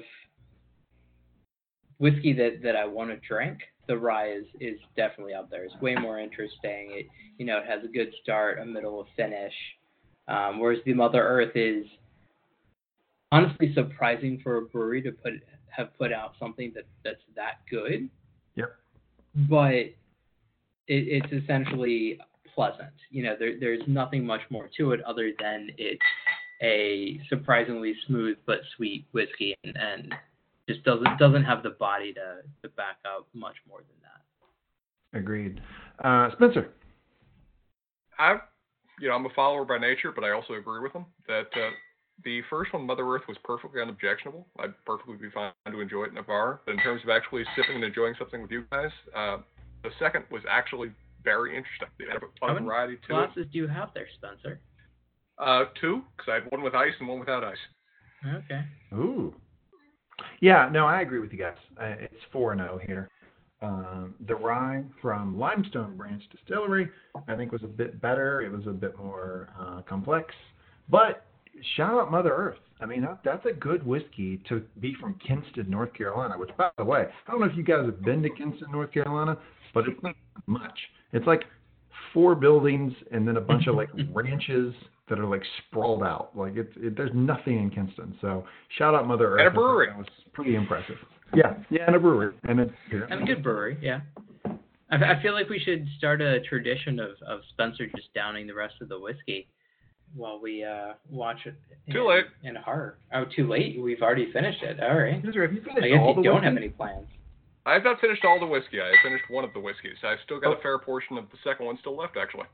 whiskey that, that I want to drink, the rye is, is definitely up there. It's way more interesting. It, you know, it has a good start, a middle, a finish. Um, whereas the Mother Earth is honestly surprising for a brewery to put have put out something that that's that good. Yep. But it, it's essentially pleasant. You know, there, there's nothing much more to it other than it's a surprisingly smooth but sweet whiskey, and, and just doesn't doesn't have the body to, to back up much more than that. Agreed. Uh, Spencer. I, you know, I'm a follower by nature, but I also agree with him that uh, the first one, Mother Earth, was perfectly unobjectionable. I'd perfectly be fine to enjoy it in a bar. But in terms of actually sipping and enjoying something with you guys, uh, the second was actually very interesting. It had a How fun many variety to it. Glasses do you have there, Spencer? Uh, two, because I had one with ice and one without ice. Okay. Ooh. Yeah, no, I agree with you guys. Uh, it's 4 0 here. Um, the rye from Limestone Branch Distillery, I think, was a bit better. It was a bit more uh, complex. But shout out Mother Earth. I mean, that, that's a good whiskey to be from Kinston, North Carolina, which, by the way, I don't know if you guys have been to Kinston, North Carolina, but it's not much. It's like four buildings and then a bunch of like ranches that are like sprawled out. Like it's it, there's nothing in Kinston. So shout out Mother Earth. And a I think brewery. That was pretty impressive. Yeah, yeah, and a brewery. And it's And a good brewery, yeah. I, I feel like we should start a tradition of, of Spencer just downing the rest of the whiskey while we uh, watch it. Too late. In horror. Oh, too late. We've already finished it. All right. Spencer, have you finished I guess all you the don't have any plans. I have not finished all the whiskey. I have finished one of the whiskeys. I've still got Oh. a fair portion of the second one still left, actually.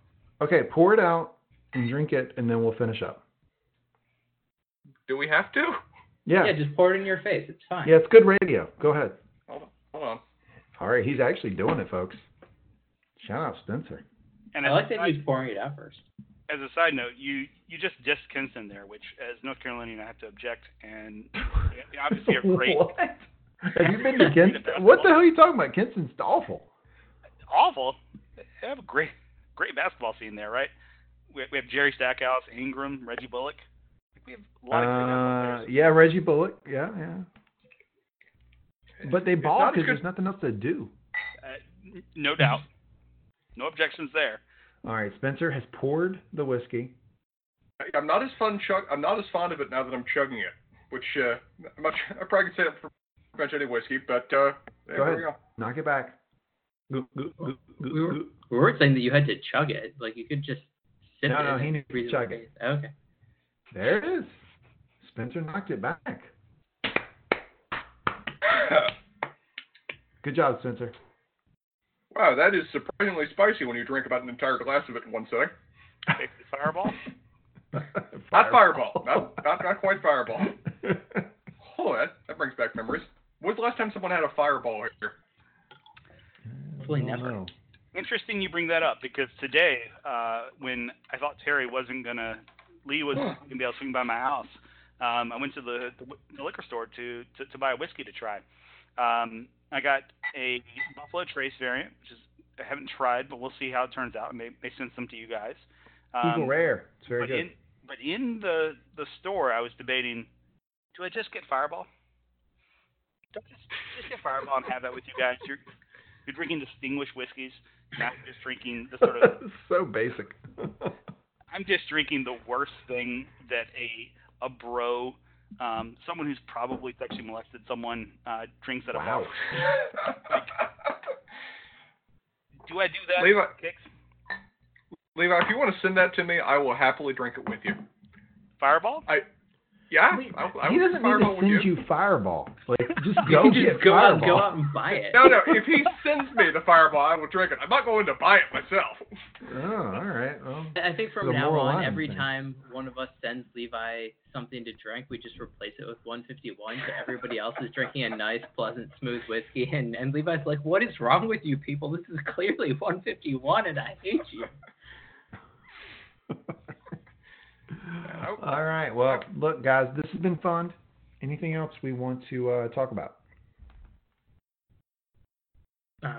Okay, pour it out and drink it, and then we'll finish up. Do we have to? Yeah, Yeah, just pour it in your face. It's fine. yeah, it's good radio. Go ahead. Hold on. Hold on. All right, he's actually doing it, folks. Shout out Spencer. And I like that he's pouring it out first. as a side note, you you just dissed Kinston there, which as North Carolinian I have to object. And obviously you're great. what? Have you been to Great Kinston? What the hell are you talking about? Kinston's awful. Awful. They have a great great basketball scene there, right? We, we have Jerry Stackhouse, Ingram, Reggie Bullock. We have a lot of Uh, players. yeah, Reggie Bullock. Yeah, yeah. But they It's ball because there's nothing else to do. Uh, no doubt. No objections there. All right, Spencer has poured the whiskey. I- I'm not as fun chug. I'm not as fond of it now that I'm chugging it, which uh, I'm not, I probably could say that for pretty much any whiskey, but uh, there Go we ahead. go. Knock it back. We were- We weren't saying that you had to chug it. Like, you could just sip No, no, he and needs to breathe chug it. Okay. There it is. Spencer knocked it back. Good job, Spencer. wow, that is surprisingly spicy when you drink about an entire glass of it in one sitting. Basically Fireball. Not fireball. Not, not not quite fireball. Oh, that that brings back memories. When was the last time someone had a fireball here? Hopefully never. Interesting you bring that up because today, uh, when I thought Terry wasn't gonna, Lee was Huh. gonna be able to swing by my house. Um, I went to the, the, the liquor store to, to to buy a whiskey to try. Um, I got a Buffalo Trace variant, which is I haven't tried, but we'll see how it turns out. I may, may send some to you guys. Um, Eagle Rare. It's very but good. in but in the the store, I was debating: do I just get Fireball? Do I just, just get Fireball and have that with you guys? You're You're drinking distinguished whiskeys. Not just drinking the sort of. so basic. I'm just drinking the worst thing that a a bro, um, someone who's probably sexually molested someone, uh, drinks at a wow. bar. Do I do that? Levi, Kicks? Levi, if you want to send that to me, I will happily drink it with you. Fireball? Yeah, Wait, I, I he doesn't need fireball to with send you. you Fireball. Like, just You go can get just go out, Fireball. go out and buy it. No, no. If he sends me the fireball, I will drink it. I'm not going to buy it myself. Oh, all right. Well, I think from now on, every thing. time one of us sends Levi something to drink, we just replace it with 151. So everybody else is drinking a nice, pleasant, smooth whiskey, and and Levi's like, "What is wrong with you people? This is clearly 151, and I hate you." all right. Well, look, guys, this has been fun. Anything else we want to uh, talk about? Uh,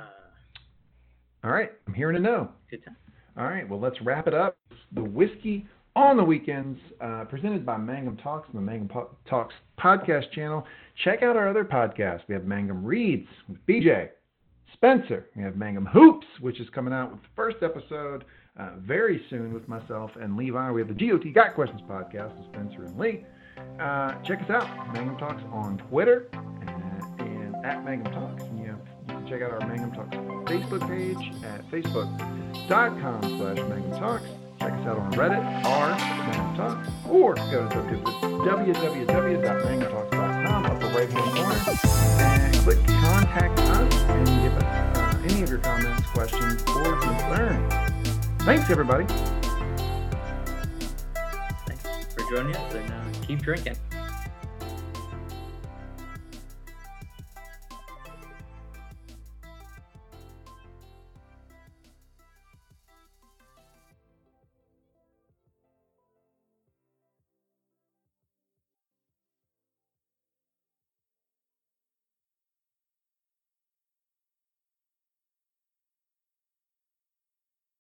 All right. I'm hearing a no. good time. All right, well, let's wrap it up. The Whiskey on the Weekends, uh, presented by Mangum Talks and the Mangum po- Talks podcast channel. Check out our other podcasts. We have Mangum Reads with BJ, Spencer. We have Mangum Hoops, which is coming out with the first episode uh, very soon with myself and Levi. We have the GOT Got Questions podcast with Spencer and Lee. Uh, check us out, Mangum Talks on Twitter and, and at Mangum Talks. And you, have, you can check out our Mangum Talks Facebook page at facebook.com slash Mangum Talks. Check us out on Reddit, r Mangum Talks, or go to www.mangumtalks.com, upper right hand corner, and click contact us and give us uh, any of your comments, questions, or concerns. Thanks, everybody. Thanks for joining us, and uh, keep drinking.